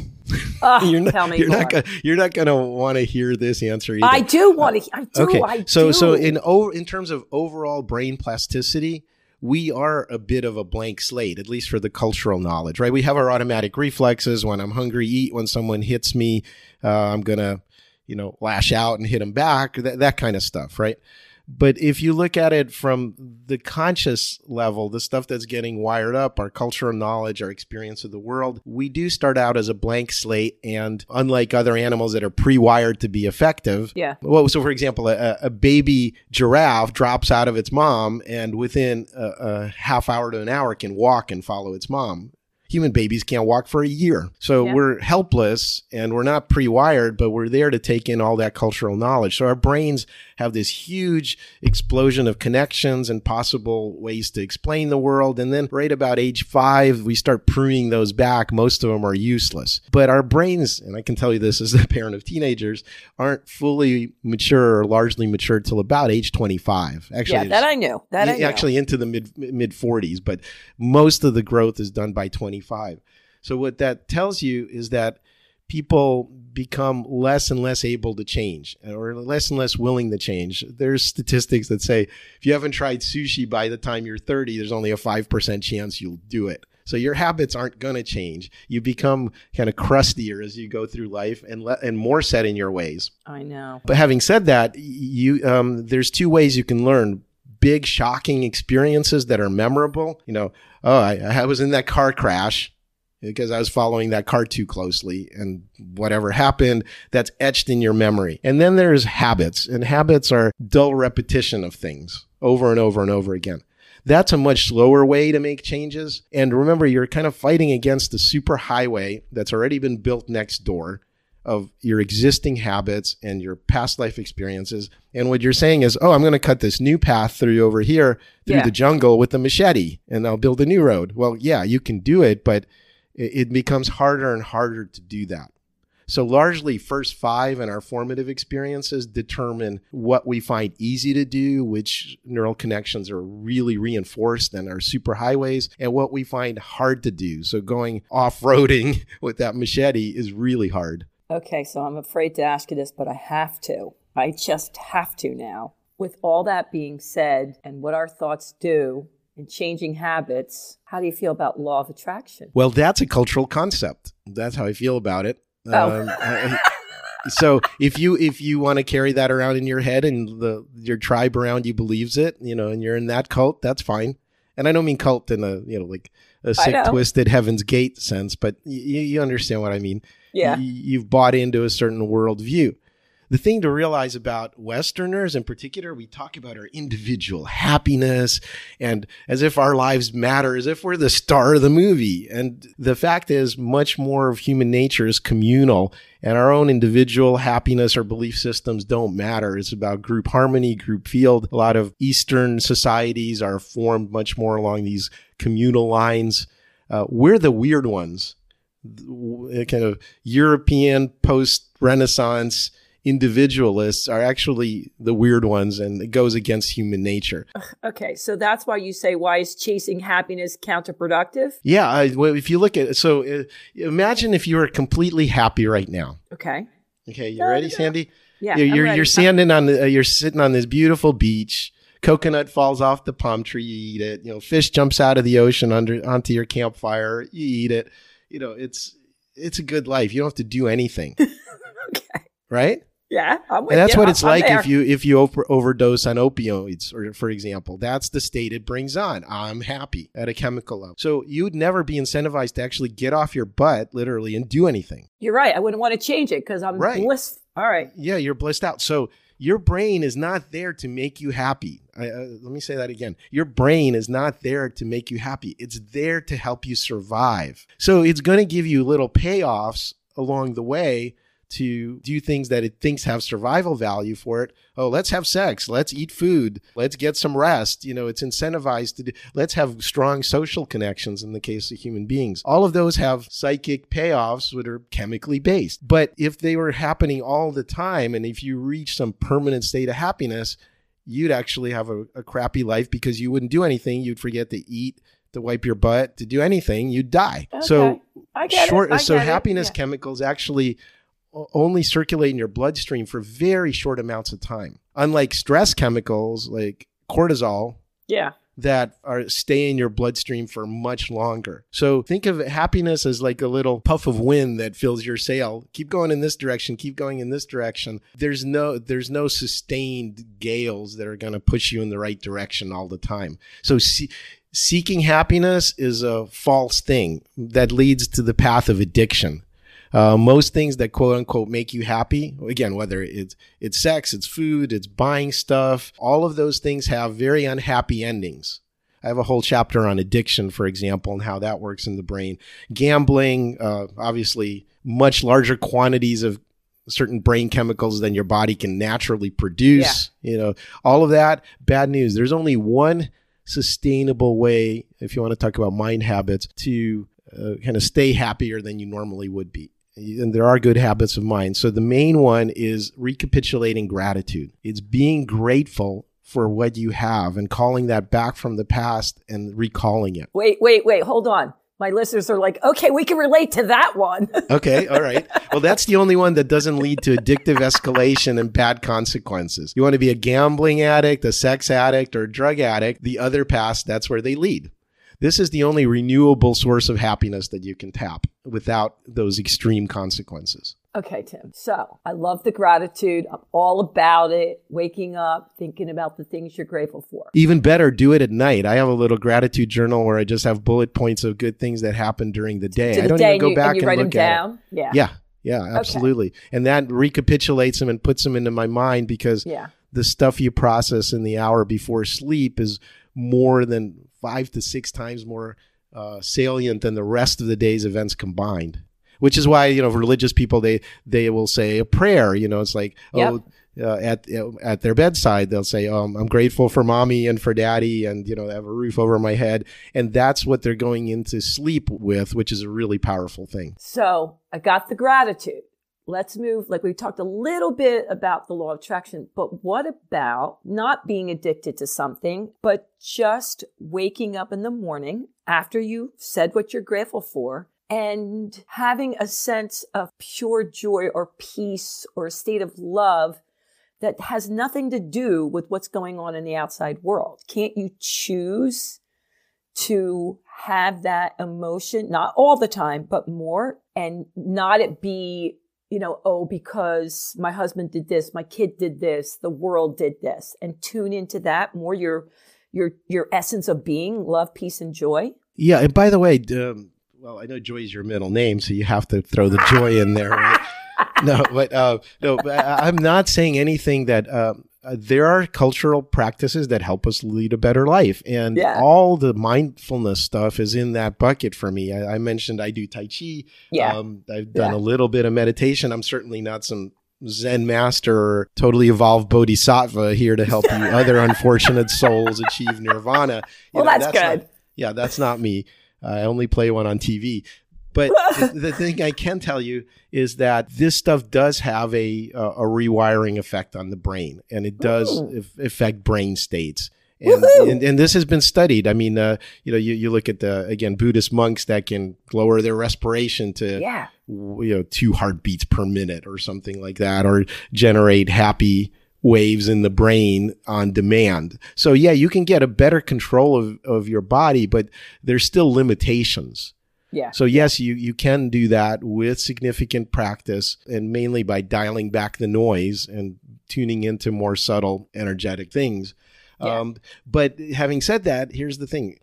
Oh, you're not, tell me you're more. not gonna you're not going to want to hear this answer either. I do want to. I do. okay I so do. so in over in terms of overall brain plasticity we are a bit of a blank slate, at least for the cultural knowledge, right? We have our automatic reflexes. When I'm hungry, eat. When someone hits me, uh, I'm going to, you know, lash out and hit them back, that, that kind of stuff, right? But if you look at it from the conscious level, the stuff that's getting wired up, our cultural knowledge, our experience of the world, we do start out as a blank slate. And unlike other animals that are pre wired to be effective, Yeah. well, so for example, a, a baby giraffe drops out of its mom and within a, a half hour to an hour can walk and follow its mom. Human babies can't walk for a year. So Yeah. we're helpless and we're not pre wired, but we're there to take in all that cultural knowledge. So our brains have this huge explosion of connections and possible ways to explain the world. And then right about age five, we start pruning those back. Most of them are useless. But our brains, and I can tell you this as a parent of teenagers, aren't fully mature or largely mature till about age 25. Actually, yeah, that I knew. That I knew. actually into the mid mid 40s, but most of the growth is done by 25. So what that tells you is that people become less and less able to change or less and less willing to change. There's statistics that say if you haven't tried sushi by the time you're 30, there's only a 5% chance you'll do it. So your habits aren't going to change. You become kind of crustier as you go through life and le- and more set in your ways. I know. But having said that, you um, there's two ways you can learn big shocking experiences that are memorable. You know, oh, I, I was in that car crash because I was following that car too closely and whatever happened, that's etched in your memory. And then there's habits, and habits are dull repetition of things over and over and over again. That's a much slower way to make changes. And remember, you're kind of fighting against the super highway that's already been built next door of your existing habits and your past life experiences. And what you're saying is, oh, I'm going to cut this new path through over here through Yeah. the jungle with a machete and I'll build a new road. Well, yeah, you can do it, but it, it becomes harder and harder to do that. So largely first five and our formative experiences determine what we find easy to do, which neural connections are really reinforced and are superhighways, and what we find hard to do. So going off-roading [laughs] with that machete is really hard. Okay, so I'm afraid to ask you this, but I have to. I just have to now. With all that being said and what our thoughts do in changing habits, how do you feel about law of attraction? Well, that's a cultural concept. That's how I feel about it. Oh. Um, I- so if you if you want to carry that around in your head and the your tribe around you believes it, you know, and you're in that cult, that's fine. And I don't mean cult in a you know like a sick, twisted Heaven's Gate sense, but you, you understand what I mean. Yeah. Y- you've bought into a certain worldview. The thing to realize about Westerners in particular, we talk about our individual happiness and as if our lives matter, as if we're the star of the movie. And the fact is, much more of human nature is communal, and our own individual happiness or belief systems don't matter. It's about group harmony, group field. A lot of Eastern societies are formed much more along these communal lines. Uh, we're the weird ones kind of European post Renaissance individualists are actually the weird ones and it goes against human nature. Okay, so that's why you say why is chasing happiness counterproductive? Yeah, I, well, if you look at it, so uh, imagine if you were completely happy right now. Okay. Okay, you ready. Sandy? Yeah. you're you're, you're standing on the uh, you're sitting on this beautiful beach. Coconut falls off the palm tree, you eat it. You know, fish jumps out of the ocean under onto your campfire, you eat it. You know, it's it's a good life. You don't have to do anything, [laughs] Okay. right? Yeah, I'm with and that's you. what it's I'm like there. if you if you over, overdose on opioids or for example that's the state it brings on i'm happy at a chemical level so you'd never be incentivized to actually get off your butt literally and do anything You're right. I wouldn't want to change it because I'm Right. bliss. All right. yeah you're blissed out so your brain is not there to make you happy I, uh, let me say that again your brain is not there to make you happy it's there to help you survive so it's going to give you little payoffs along the way to do things that it thinks have survival value for it. Oh, let's have sex. Let's eat food. Let's get some rest. You know, it's incentivized to do, let's have strong social connections in the case of human beings. All of those have psychic payoffs that are chemically based. But if they were happening all the time and if you reach some permanent state of happiness, you'd actually have a, a crappy life because you wouldn't do anything. You'd forget to eat, to wipe your butt, to do anything. You'd die. So Okay. I get short so happiness Yeah. chemicals actually only circulate in your bloodstream for very short amounts of time unlike stress chemicals like cortisol Yeah. that are stay in your bloodstream for much longer. So think of happiness as like a little puff of wind that fills your sail. Keep going in this direction, keep going in this direction. There's no there's no sustained gales that are going to push you in the right direction all the time. So see, seeking happiness is a false thing that leads to the path of addiction. Uh, most things that quote unquote make you happy, again, whether it's it's sex, it's food, it's buying stuff, all of those things have very unhappy endings. I have a whole chapter on addiction, for example, and how that works in the brain. Gambling, uh, obviously, much larger quantities of certain brain chemicals than your body can naturally produce. Yeah. You know, all of that bad news. There's only one sustainable way, if you want to talk about mind habits, to uh, kind of stay happier than you normally would be and there are good habits of mind. So the main one is recapitulating gratitude. It's being grateful for what you have and calling that back from the past and recalling it. Wait, wait, wait, hold on. My listeners are like, okay, we can relate to that one. [laughs] okay, all right. Well, that's the only one that doesn't lead to addictive escalation and bad consequences. You want to be a gambling addict, a sex addict, or a drug addict, the other past, that's where they lead. This is the only renewable source of happiness that you can tap without those extreme consequences. Okay, Tim. So I love the gratitude. I'm all about it. Waking up, thinking about the things you're grateful for. Even better, do it at night. I have a little gratitude journal where I just have bullet points of good things that happen during the day. The I don't day even go you, back and, and, look at it. Yeah. Yeah. Yeah, absolutely. Okay. And that recapitulates them and puts them into my mind because yeah. the stuff you process in the hour before sleep is more than five to six times more uh, salient than the rest of the day's events combined. Which is why you know religious people they they will say a prayer. You know, it's like yep. oh. Uh, at at their bedside, they'll say, um, "I'm grateful for mommy and for daddy, and you know, have a roof over my head." And that's what they're going into sleep with, which is a really powerful thing. So I got the gratitude let's move like we talked a little bit about the law of attraction but what about not being addicted to something but just waking up in the morning after you said what you're grateful for and having a sense of pure joy or peace or a state of love that has nothing to do with what's going on in the outside world? Can't you choose to have that emotion, not all the time, but more, and not it be you know, oh, because my husband did this, my kid did this, the world did this, and tune into that more your your your essence of being, love, peace, and joy. Yeah, and by the way, um, well, I know Joy is your middle name, so you have to throw the joy in there. Right? [laughs] no, but uh, no, I'm not saying anything that. Um, there are cultural practices that help us lead a better life. And yeah. all the mindfulness stuff is in that bucket for me. I, I mentioned I do Tai Chi. Yeah. Um, I've done yeah. a little bit of meditation. I'm certainly not some Zen master or totally evolved bodhisattva here to help [laughs] you other unfortunate souls achieve nirvana. You well, know, that's, that's, good. Not, yeah, that's not me. I only play one on TV. But [laughs] the, the, thing I can tell you is that this stuff does have a a, a rewiring effect on the brain, and it does affect brain states. And, and, and, this has been studied. I mean, uh, you know, you, you look at the again Buddhist monks that can lower their respiration to yeah. you know two heartbeats per minute or something like that, or generate happy waves in the brain on demand. So yeah, you can get a better control of, of your body, but there's still limitations. Yeah. So yes, you you can do that with significant practice and mainly by dialing back the noise and tuning into more subtle energetic things. Yeah. Um, but having said that, here's the thing.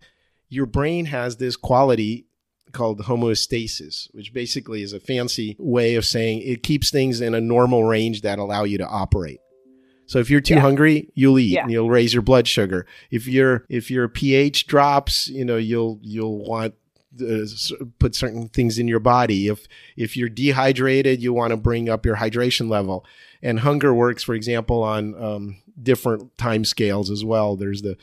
Your brain has this quality called homeostasis, which basically is a fancy way of saying it keeps things in a normal range that allow you to operate. So if you're too yeah. hungry, you'll eat yeah. and you'll raise your blood sugar. If your if your pH drops, you know, you'll you'll want uh, put certain things in your body. If if you're dehydrated, you want to bring up your hydration level. And hunger works, for example, on um, different time scales as well. There's the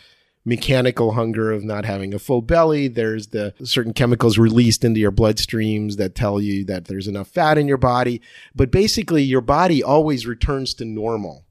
mechanical hunger of not having a full belly. There's the certain chemicals released into your bloodstreams that tell you that there's enough fat in your body. But basically, your body always returns to normal,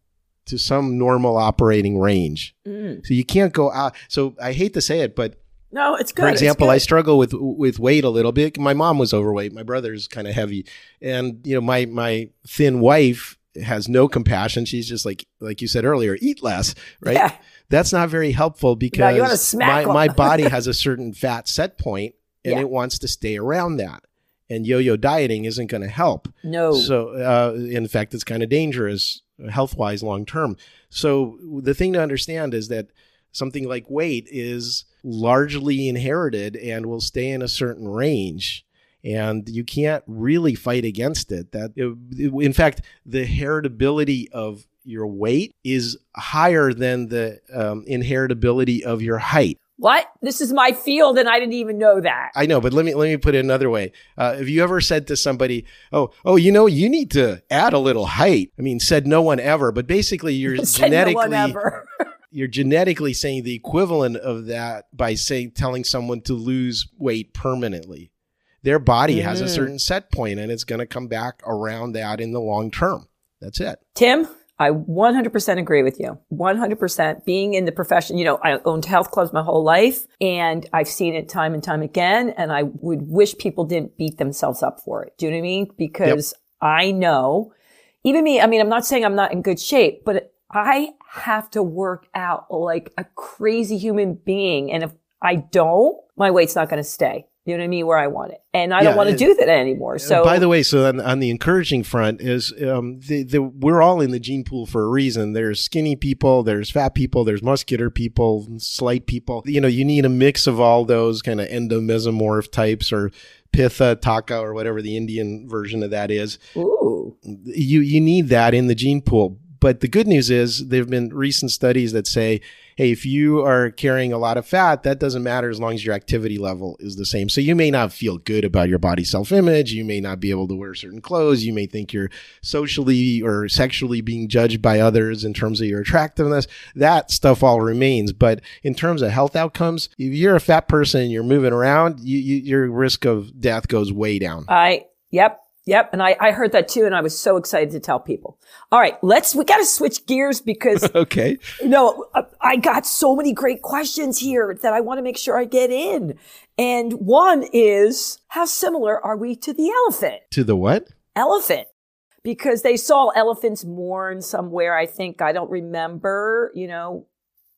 to some normal operating range. Mm. So you can't go out. So I hate to say it, but no, it's good. For example, good. I struggle with with weight a little bit. My mom was overweight. My brother's kind of heavy, and you know, my my thin wife has no compassion. She's just like, like you said earlier, eat less, right? Yeah. That's not very helpful because smack my, my [laughs] body has a certain fat set point and Yeah. it wants to stay around that. And yo-yo dieting isn't going to help. No. So, uh, in fact, it's kind of dangerous health wise long term. So, the thing to understand is that something like weight is largely inherited and will stay in a certain range. And you can't really fight against it. That, in fact, the heritability of your weight is higher than the um, inheritability of your height. what? This is my field and I didn't even know that. I know, but let me let me put it another way. Uh, have you ever said to somebody, "Oh, oh, you know, you need to add a little height"? I mean, said no one ever, but basically, you're [laughs] no genetically ever. [laughs] you're genetically saying the equivalent of that by saying telling someone to lose weight permanently. Their body has a Mhm. certain set point, and it's going to come back around that in the long term. That's it. Tim, I 100% agree with you. 100% being in the profession, you know, I owned health clubs my whole life and I've seen it time and time again. And I would wish people didn't beat themselves up for it. Do you know what I mean? Because I know even me, I mean, I'm not saying I'm not in good shape, but I have to work out like a crazy human being. And if I don't, my weight's not going to stay. You know what I mean? Where I want it. And I Yeah, don't want to do that anymore. So by the way, so on, on the encouraging front is um, the, the, we're all in the gene pool for a reason. There's skinny people, there's fat people, there's muscular people, slight people. You know, you need a mix of all those kind of endomesomorph types or pitha, taka, or whatever the Indian version of that is. ooh, You you need that in the gene pool. But the good news is there have been recent studies that say, hey, if you are carrying a lot of fat, that doesn't matter as long as your activity level is the same. So you may not feel good about your body self image. You may not be able to wear certain clothes. You may think you're socially or sexually being judged by others in terms of your attractiveness. That stuff all remains. But in terms of health outcomes, if you're a fat person and you're moving around, you, you, your risk of death goes way down. I, yep, yep. And I, I heard that too. And I was so excited to tell people. All right, let's, we got to switch gears because, [laughs] okay. you know, I- I got so many great questions here that I want to make sure I get in. And one is, how similar are we to the elephant? To the what? Elephant. Because they saw elephants mourn somewhere. I think, I don't remember, you know,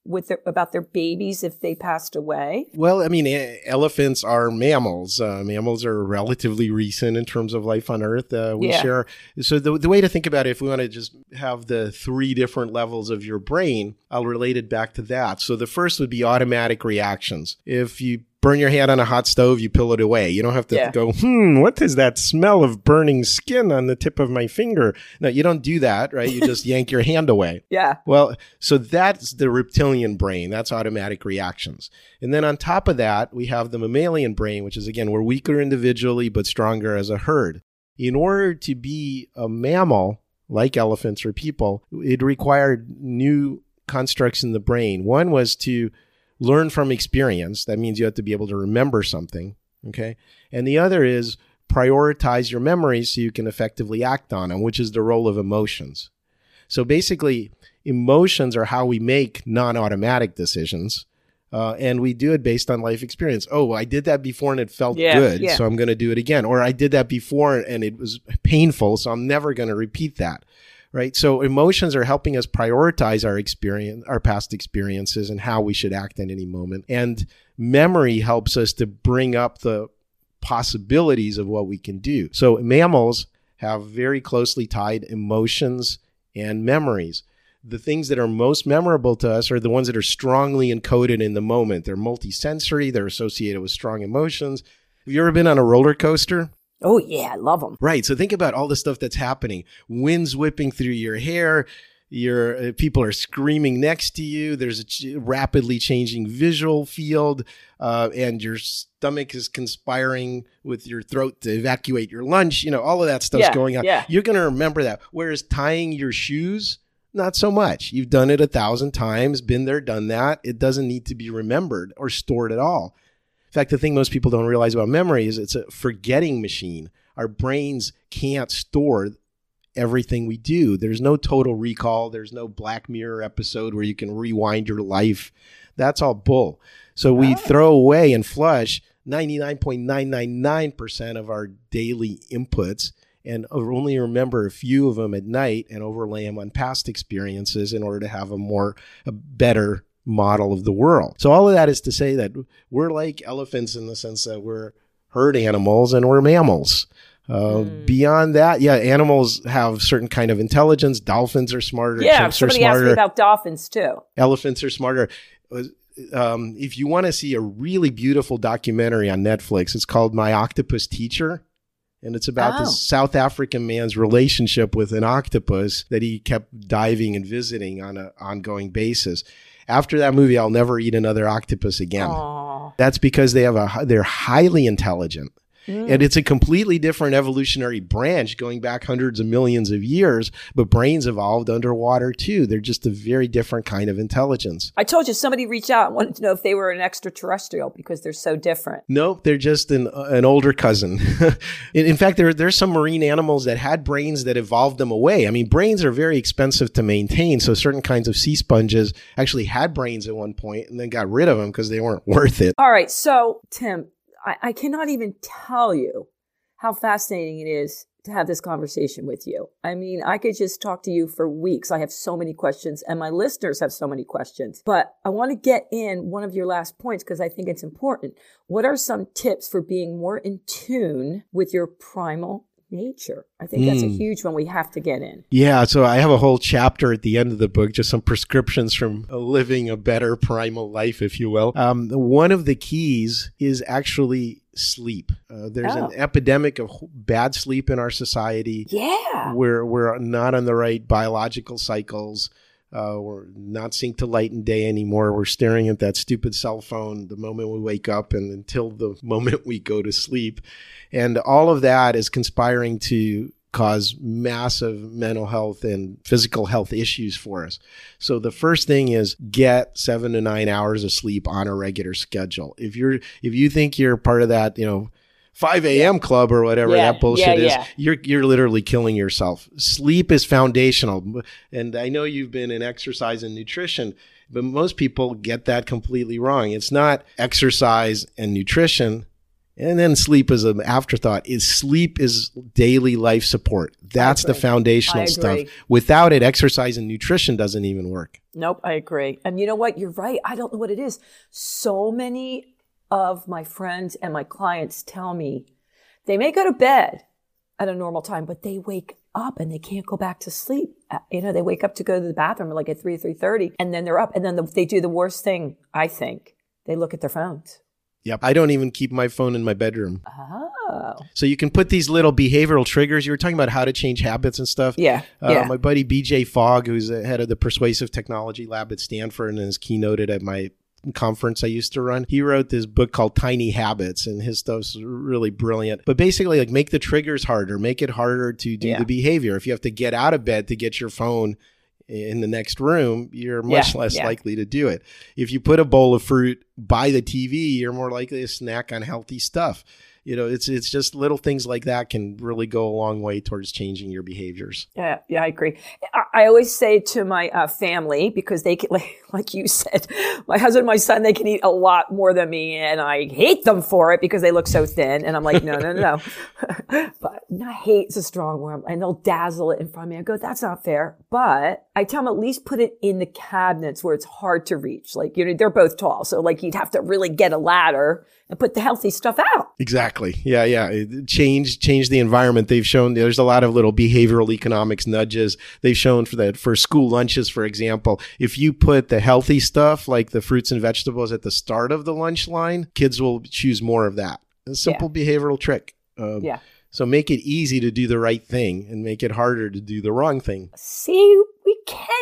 with their, about their babies if they passed away. Well, I mean, elephants are mammals. Uh, mammals are relatively recent in terms of life on Earth. Uh, we Yeah. share. So the, the way to think about it, if we want to just have the three different levels of your brain, I'll relate it back to that. So the first would be automatic reactions. If you burn your hand on a hot stove, you peel it away. You don't have to Yeah. go, hmm, what is that smell of burning skin on the tip of my finger? No, you don't do that, right? You just [laughs] yank your hand away. Yeah. Well, so that's the reptilian brain. That's automatic reactions. And then on top of that, we have the mammalian brain, which is again, we're weaker individually, but stronger as a herd. In order to be a mammal, like elephants or people, it required new constructs in the brain. One was to learn from experience. That means you have to be able to remember something. Okay. And the other is prioritize your memories so you can effectively act on them, which is the role of emotions. So basically, emotions are how we make non automatic decisions. Uh, and we do it based on life experience. Oh, I did that before and it felt Yeah, good, yeah. so I'm going to do it again. Or I did that before and it was painful, so I'm never going to repeat that. Right. So emotions are helping us prioritize our experience, our past experiences and how we should act at any moment. And memory helps us to bring up the possibilities of what we can do. So mammals have very closely tied emotions and memories. The things that are most memorable to us are the ones that are strongly encoded in the moment. They're multisensory, they're associated with strong emotions. Have you ever been on a roller coaster? Oh, yeah. I love them. Right. So think about all the stuff that's happening. Winds whipping through your hair. Your uh, people are screaming next to you. There's a ch- rapidly changing visual field, uh, and your stomach is conspiring with your throat to evacuate your lunch. You know, all of that stuff's Yeah, going on. yeah. You're going to remember that. Whereas tying your shoes, not so much. You've done it a thousand times, been there, done that. It doesn't need to be remembered or stored at all. In fact, the thing most people don't realize about memory is it's a forgetting machine. Our brains can't store everything we do. There's no total recall. There's no Black Mirror episode where you can rewind your life. That's all bull. So we oh. throw away and flush 99.999% of our daily inputs. and only remember a few of them at night and overlay them on past experiences in order to have a more a better model of the world. So all of that is to say that we're like elephants in the sense that we're herd animals and we're mammals. Uh, mm. Beyond that, yeah, animals have certain kind of intelligence. Dolphins are smarter. Yeah, somebody asked me about dolphins too. Elephants are smarter. Uh, um, if you want to see a really beautiful documentary on Netflix, it's called My Octopus Teacher. And it's about oh. this South African man's relationship with an octopus that he kept diving and visiting on an ongoing basis. After that movie, I'll never eat another octopus again. Aww. That's because they have a they're highly intelligent. Mm. And it's a completely different evolutionary branch going back hundreds of millions of years, but brains evolved underwater too. They're just a very different kind of intelligence. I told you somebody reached out and wanted to know if they were an extraterrestrial because they're so different. Nope, they're just an, an older cousin. [laughs] in, in, fact, there, there's some marine animals that had brains that evolved them away. I mean, brains are very expensive to maintain. So certain kinds of sea sponges actually had brains at one point and then got rid of them because they weren't worth it. All right. So, Tim, I, I cannot even tell you how fascinating it is to have this conversation with you. I mean, I could just talk to you for weeks. I have so many questions and my listeners have so many questions, but I want to get in one of your last points because I think it's important. What are some tips for being more in tune with your primal nature. I think mm. that's a hmm. huge one we have to get in. Yeah. So I have a whole chapter at the end of the book, just some prescriptions from living a better primal life, if you will. Um, one of the keys is actually sleep. Uh, there's oh. an epidemic of bad sleep in our society. Yeah. We're, we're not on the right biological cycles. Uh, we're not synced to light and day anymore. We're staring at that stupid cell phone the moment we wake up and until the [laughs] moment we go to sleep. And all of that is conspiring to cause massive mental health and physical health issues for us. So the first thing is get 7 to 9 hours of sleep on a regular schedule. If you're if you think you're part of that, you know, 5 a.m. club or whatever yeah, that bullshit yeah, yeah. is, you're you're literally killing yourself. Sleep is foundational. And I know you've been in exercise and nutrition, but most people get that completely wrong. It's not exercise and nutrition and then sleep is an afterthought. Is sleep is daily life support. That's the foundational stuff. Without it, exercise and nutrition doesn't even work. Nope, I agree. And you know what? You're right. I don't know what it is. So many of my friends and my clients tell me they may go to bed at a normal time, but they wake up and they can't go back to sleep. Uh, you know, they wake up to go to the bathroom like at 3, 3.30 and then they're up and then the, they do the worst thing, I think. They look at their phones. Yep. I don't even keep my phone in my bedroom. Oh. So you can put these little behavioral triggers. You were talking about how to change habits and stuff. Yeah. Uh, yeah. My buddy BJ Fogg, who's the head of the Persuasive Technology Lab at Stanford and is keynoted at my conference I used to run. He wrote this book called Tiny Habits, and his stuff's really brilliant. But basically, like make the triggers harder, make it harder to do yeah. the behavior. If you have to get out of bed to get your phone in the next room, you're much yeah, less yeah. likely to do it. If you put a bowl of fruit by the TV, you're more likely to snack on healthy stuff you know, it's it's just little things like that can really go a long way towards changing your behaviors. Yeah, yeah, I agree. I, I always say to my uh, family because they can, [laughs] like, like you said, my husband, my son, they can eat a lot more than me, and I hate them for it because they look so thin. And I'm like, no, no, no, no. [laughs] but not hate is a strong word, and they'll dazzle it in front of me. I go, that's not fair. But I tell them at least put it in the cabinets where it's hard to reach. Like you know, they're both tall, so like you'd have to really get a ladder and put the healthy stuff out. Exactly. Yeah, yeah. Change change the environment. They've shown there's a lot of little behavioral economics nudges. They've shown for that for school lunches, for example. If you put the healthy stuff like the fruits and vegetables at the start of the lunch line, kids will choose more of that. A simple yeah. behavioral trick. Um, yeah. So make it easy to do the right thing and make it harder to do the wrong thing. See,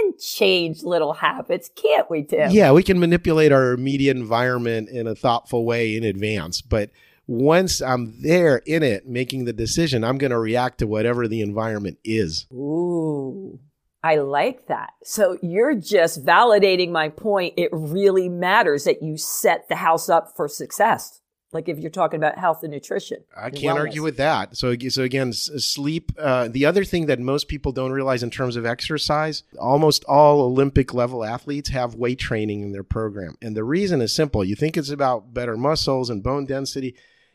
can change little habits, can't we, Tim? Yeah, we can manipulate our immediate environment in a thoughtful way in advance. But once I'm there in it, making the decision, I'm going to react to whatever the environment is. Ooh. I like that. So you're just validating my point. It really matters that you set the house up for success. Like if you're talking about health and nutrition, I can't wellness. argue with that. So, so again, sleep. Uh, the other thing that most people don't realize in terms of exercise, almost all Olympic level athletes have weight training in their program, and the reason is simple. You think it's about better muscles and bone density.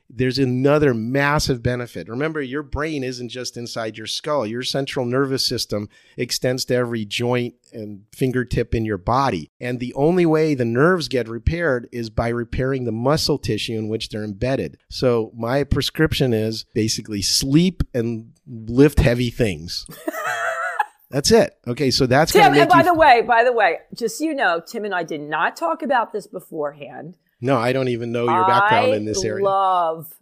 There's another massive benefit. Remember, your brain isn't just inside your skull. Your central nervous system extends to every joint and fingertip in your body. And the only way the nerves get repaired is by repairing the muscle tissue in which they're embedded. So, my prescription is basically sleep and lift heavy things. [laughs] That's it. Okay, so that's Tim. And by you. the way, by the way, just so you know, Tim and I did not talk about this beforehand. No, I don't even know your background I in this area. I love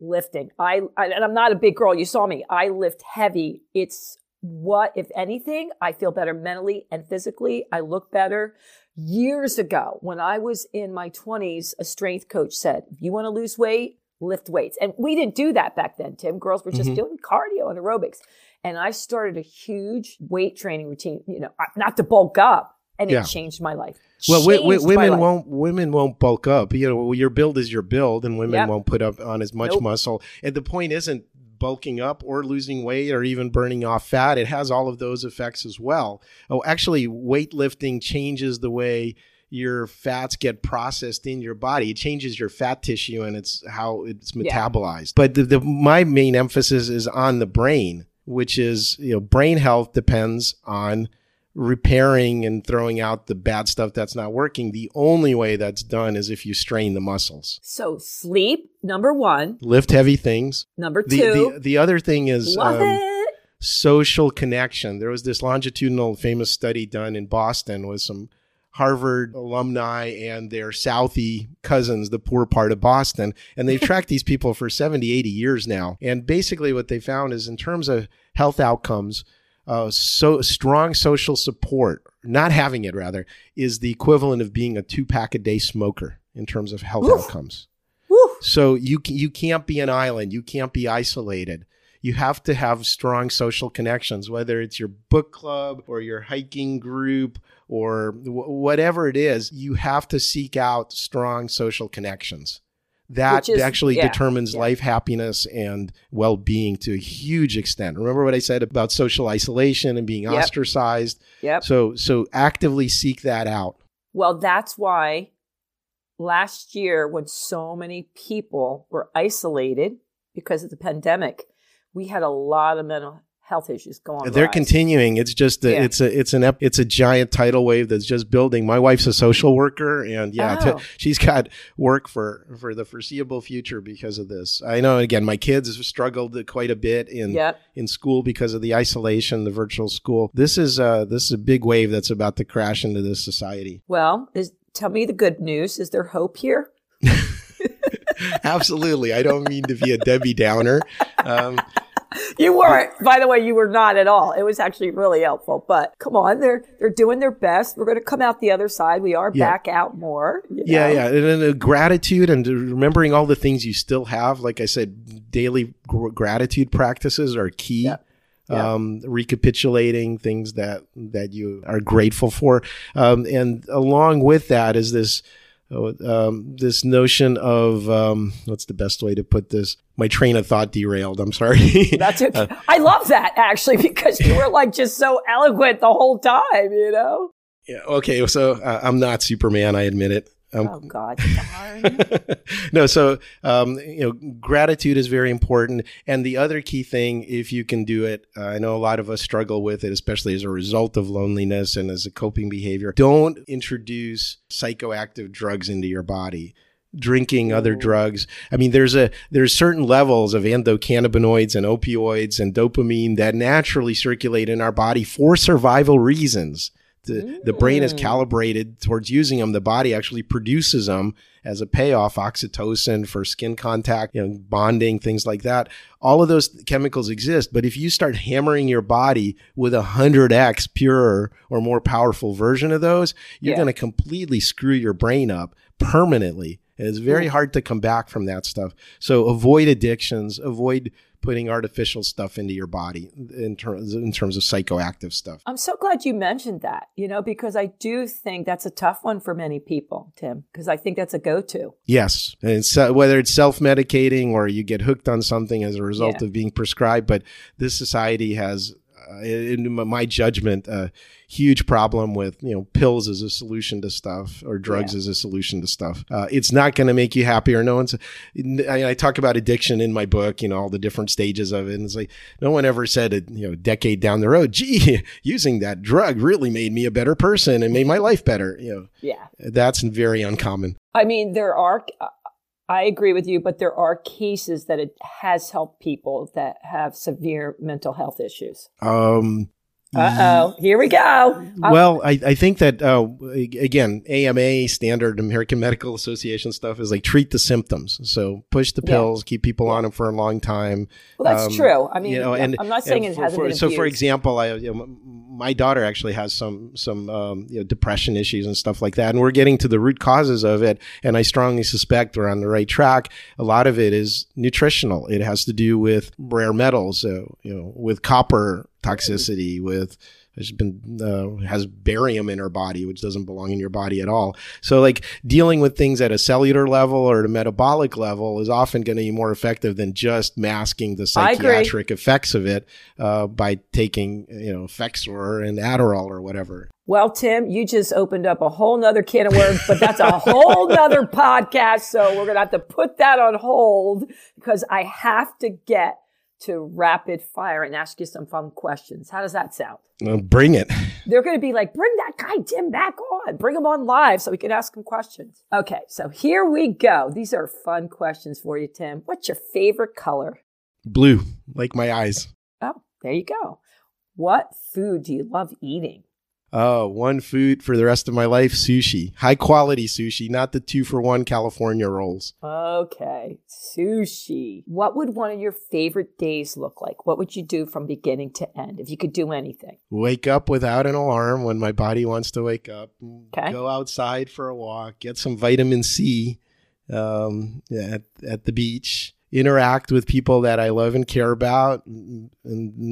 lifting. I, I and I'm not a big girl. You saw me. I lift heavy. It's what, if anything, I feel better mentally and physically. I look better. Years ago, when I was in my 20s, a strength coach said, "If you want to lose weight, lift weights." And we didn't do that back then. Tim, girls were just Mhm. doing cardio and aerobics. And I started a huge weight training routine. You know, not to bulk up, and Yeah. it changed my life. Well, Changed my women won't women won't bulk up. You know, your build is your build, and women Yep. won't put up on as much Nope. muscle. And the point isn't bulking up or losing weight or even burning off fat. It has all of those effects as well. Oh, actually, weightlifting changes the way your fats get processed in your body. It changes your fat tissue and it's how it's Yeah. metabolized. But the, the my main emphasis is on the brain, which is you know brain health depends on repairing and throwing out the bad stuff that's not working. The only way that's done is if you strain the muscles. So sleep, number one. Lift heavy things. Number The two. the, the other thing is um, social connection. There was this longitudinal famous study done in Boston with some Harvard alumni and their Southie cousins, the poor part of Boston. And they've [laughs] tracked these people for 70, 80 years now. And basically, what they found is in terms of health outcomes, uh, so strong social support, not having it rather, is the equivalent of being a two pack a day smoker in terms of health Oof. outcomes. Woo. So you you can't be an island. You can't be isolated. You have to have strong social connections, whether it's your book club or your hiking group or w- whatever it is. You have to seek out strong social connections. That actually yeah, determines yeah. life happiness and well being to a huge extent. Remember what I said about social isolation and being Yep. ostracized. Yep. So so actively seek that out. Well, that's why last year, when so many people were isolated because of the pandemic, we had a lot of mental health issues going on. They're continuing. It's just a, Yeah. it's a it's an ep- it's a giant tidal wave that's just building. My wife's a social worker, and yeah, t- Oh. she's got work for for the foreseeable future because of this. I know. Again, my kids have struggled quite a bit in Yep. in school because of the isolation, the virtual school. This is uh this is a big wave that's about to crash into this society. Well, is, tell me the good news. Is there hope here? [laughs] Absolutely. I don't mean to be a Debbie Downer. Um, You weren't, by the way, you were not at all. It was actually really helpful. But come on, they're they're doing their best. We're going to come out the other side. We are Yeah. back out more. you Yeah, know? yeah, and then uh, gratitude and remembering all the things you still have. Like I said, daily gr- gratitude practices are key. Yeah. Yeah. Um, recapitulating things that that you are grateful for, um, and along with that is this uh, um, this notion of um, what's the best way to put this? My train of thought derailed. I'm sorry. [laughs] That's it. Uh, I love that actually [laughs] because you were like just so eloquent the whole time, you know? yeah, okay, so uh, I'm not Superman. I admit it. Um, Oh God, darn. [laughs] no, so um, you know, gratitude is very important, and the other key thing, if you can do it, uh, I know a lot of us struggle with it, especially as a result of loneliness and as a coping behavior. Don't introduce psychoactive drugs into your body. Drinking other drugs. I mean, there's a there's certain levels of endocannabinoids and opioids and dopamine that naturally circulate in our body for survival reasons. The, the brain is Mm. calibrated towards using them. The body actually produces them as a payoff, oxytocin for skin contact, you know, bonding, things like that. All of those chemicals exist. But if you start hammering your body with a hundred X purer or more powerful version of those, you're Yeah. going to completely screw your brain up permanently. And it's very hard to come back from that stuff. So avoid addictions, avoid putting artificial stuff into your body in terms in terms of psychoactive stuff. I'm so glad you mentioned that, you know, because I do think that's a tough one for many people, Tim, because I think that's a go-to. Yes, and it's, uh, whether it's self-medicating or you get hooked on something as a result Yeah. of being prescribed, but this society has in my judgment, a huge problem with you know pills as a solution to stuff or drugs yeah. as a solution to stuff. Uh, it's not going to make you happier. No one's. I, I, talk about addiction in my book. You know all the different stages of it. And it's like no one ever said a you know decade down the road, gee, [laughs] using that drug really made me a better person and made my life better. You know. Yeah. That's very uncommon. I mean, there are I agree with you, but there are cases that it has helped people that have severe mental health issues. Um, uh oh, here we go. well, I, I think that, uh, again, AMA, standard American Medical Association stuff is like treat the symptoms. So push the pills, yeah. keep people on them for a long time. Well, that's um, true. I mean, you know, and, I'm not saying it hasn't for, been So, for example, I, you know, my daughter actually has some some um, you know, depression issues and stuff like that, and we're getting to the root causes of it. And I strongly suspect we're on the right track. A lot of it is nutritional. It has to do with rare metals, uh, you know, with copper toxicity, with has been uh, has barium in her body, which doesn't belong in your body at all. So, like dealing with things at a cellular level or at a metabolic level is often going to be more effective than just masking the psychiatric effects of it uh, by taking you know Effexor and Adderall or whatever. Well, Tim, you just opened up a whole nother can of worms, but that's a whole nother [laughs] podcast. So we're going to have to put that on hold because I have to get to rapid fire and ask you some fun questions. How does that sound? Well, bring it. [laughs] They're going to be like, bring that guy Tim back on. Bring him on live so we can ask him questions. Okay, so here we go. These are fun questions for you, Tim. What's your favorite color? Blue, like my eyes. Oh, there you go. What food do you love eating? Oh, one food for the rest of my life sushi. High quality sushi, not the two for one California rolls. Okay, sushi. What would one of your favorite days look like? What would you do from beginning to end if you could do anything? Wake up without an alarm when my body wants to wake up. Okay. Go outside for a walk, get some vitamin C um, at, at the beach interact with people that I love and care about, and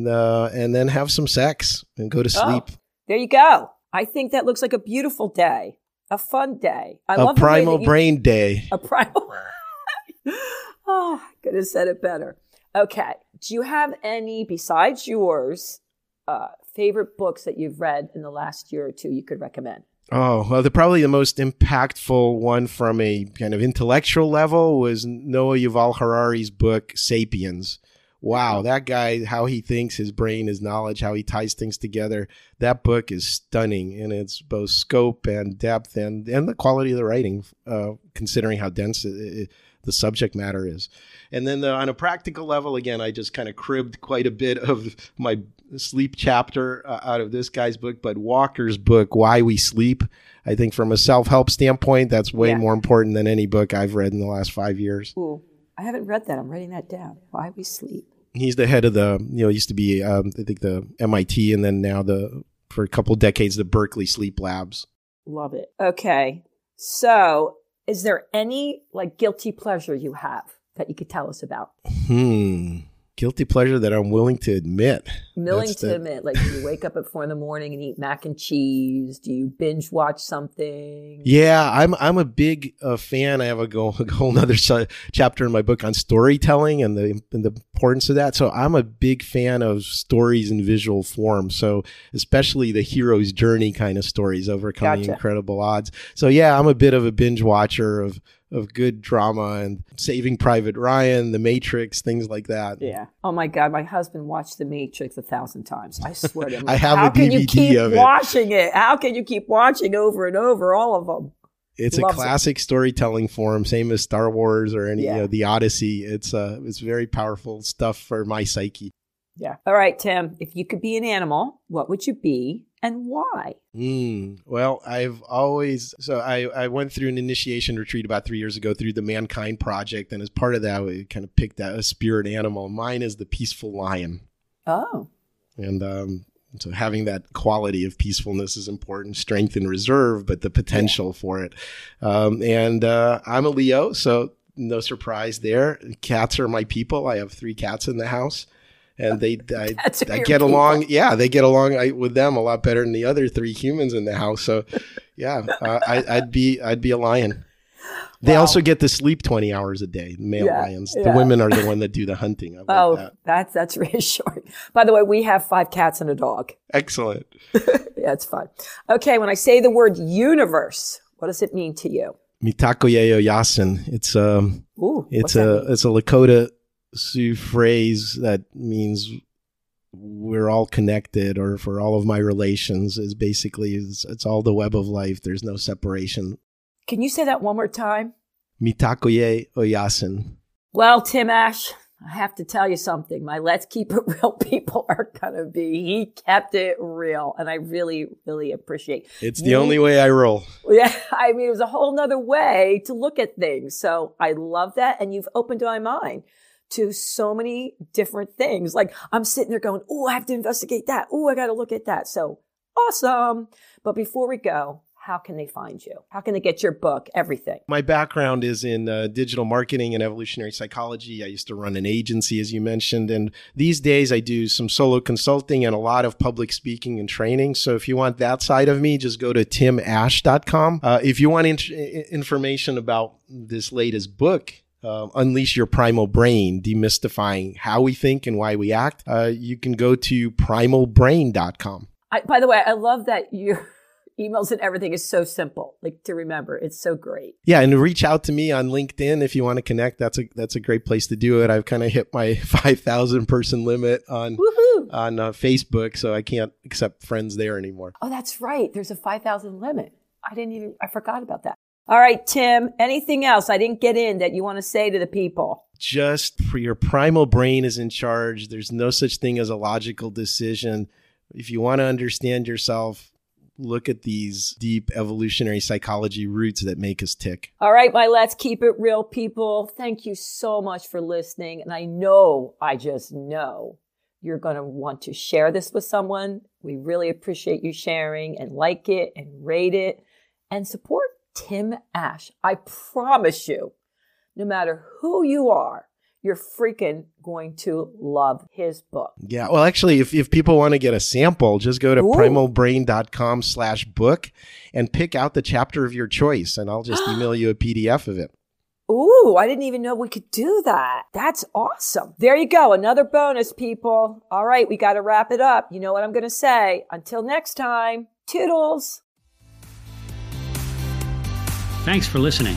uh, and then have some sex and go to oh, sleep. Oh, there you go. I think that looks like a beautiful day, a fun day. I a love primal you, brain day. A primal. [laughs] oh, could have said it better. Okay. Do you have any besides yours uh, favorite books that you've read in the last year or two you could recommend? Oh, well, the probably the most impactful one from a kind of intellectual level was Noah Yuval Harari's book Sapiens wow, that guy, how he thinks, his brain, his knowledge, how he ties things together. That book is stunning in its both scope and depth and, and the quality of the writing, uh, considering how dense it, it, the subject matter is. And then the, on a practical level, again, I just kind of cribbed quite a bit of my sleep chapter uh, out of this guy's book, but Walker's book, Why We Sleep. I think from a self help standpoint, that's way yeah. more important than any book I've read in the last five years. Ooh, I haven't read that. I'm writing that down. Why We Sleep he's the head of the you know used to be um, I think the MIT and then now the for a couple decades the Berkeley Sleep Labs. Love it. Okay, so is there any like guilty pleasure you have that you could tell us about? Hmm guilty pleasure that I'm willing to admit. Willing That's to the... admit, like do you wake up at four in the morning and eat mac and cheese. Do you binge watch something? Yeah, I'm I'm a big uh, fan. I have a, go, [laughs] a whole other chapter in my book on storytelling and the and the importance of that. So I'm a big fan of stories in visual form. So especially the hero's journey kind of stories, overcoming gotcha. incredible odds. So yeah, I'm a bit of a binge watcher of of good drama and Saving Private Ryan, The Matrix, things like that. Yeah. Oh my God, my husband watched The Matrix a thousand times. I swear to [laughs] him. I have How a DVD can you keep of it. watching it? How can you keep watching over and over all of them? It's Loves a classic it. storytelling form, same as Star Wars or any yeah. you know, the Odyssey. It's uh, it's very powerful stuff for my psyche. Yeah. All right, Tim. If you could be an animal, what would you be? And why? Mm, well, I've always so I, I went through an initiation retreat about three years ago through the Mankind Project, and as part of that, we kind of picked out a spirit animal. Mine is the peaceful lion. Oh, and um, so having that quality of peacefulness is important, strength and reserve, but the potential yeah. for it. Um, and uh, I'm a Leo, so no surprise there. Cats are my people. I have three cats in the house and they [laughs] I, I get people. along. Yeah, they get along I, with them a lot better than the other three humans in the house. So, yeah, uh, I, would be I'd be a lion. They Wow. also get to sleep 20 hours a day, male Yeah, lions. The yeah. women are the one that do the hunting. I like oh, that. that's that's [laughs] reassuring. By the way, we have five cats and a dog. Excellent. [laughs] Yeah, it's fine. Okay, when I say the word universe, what does it mean to you? Mitakuye Oyasin. It's um Ooh, it's a it's a Lakota Sioux phrase that means we're all connected or for all of my relations is basically it's, it's all the web of life. There's no separation. Can you say that one more time? Mitakuye Oyasin. Well, Tim Ash, I have to tell you something. My Let's Keep It Real [laughs] people are to be, he kept it real. And I really, really appreciate It's the only way I roll. Yeah, [laughs] I mean, it was a whole nother way to look at things. So I love that. And you've opened my mind to so many different things. Like I'm sitting there going, Oh, I have to investigate that. Oh, I got to look at that. So awesome. But before we go, how can they find you? How can they get your book? Everything. My background is in uh, digital marketing and evolutionary psychology. I used to run an agency, as you mentioned. And these days I do some solo consulting and a lot of public speaking and training. So if you want that side of me, just go to timash.com. Uh, if you want information about this latest book, uh, Unleash Your Primal Brain, demystifying how we think and why we act, uh, you can go to primalbrain.com. I, by the way, I love that your [laughs] emails and everything is so simple, like to remember. It's so great. Yeah, and reach out to me on LinkedIn if you want to connect. That's a that's a great place to do it. I've kind of hit my [laughs] five thousand person limit on Woohoo! on uh, Facebook, so I can't accept friends there anymore. Oh, that's right. There's a 5,000 limit. I didn't even, I forgot about that. All right, Tim, anything else I didn't get in that you want to say to the people? Just for your primal brain is in charge. There's no such thing as a logical decision. If you want to understand yourself, look at these deep evolutionary psychology roots that make us tick. All right, my Let's Keep It Real people. Thank you so much for listening. And I know, I just know you're going to want to share this with someone. We really appreciate you sharing and like it and rate it and support Tim Ash. I promise you, no matter who you are, you're freaking going to love his book. Yeah. Well, actually, if, if people want to get a sample, just go to Ooh. primalbrain.com slash book and pick out the chapter of your choice, and I'll just [gasps] email you a PDF of it. Ooh, I didn't even know we could do that. That's awesome. There you go. Another bonus, people. All right, we got to wrap it up. You know what I'm going to say. Until next time, toodles. Thanks for listening.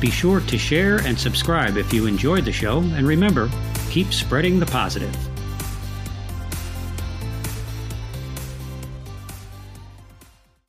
Be sure to share and subscribe if you enjoyed the show, and remember, keep spreading the positive.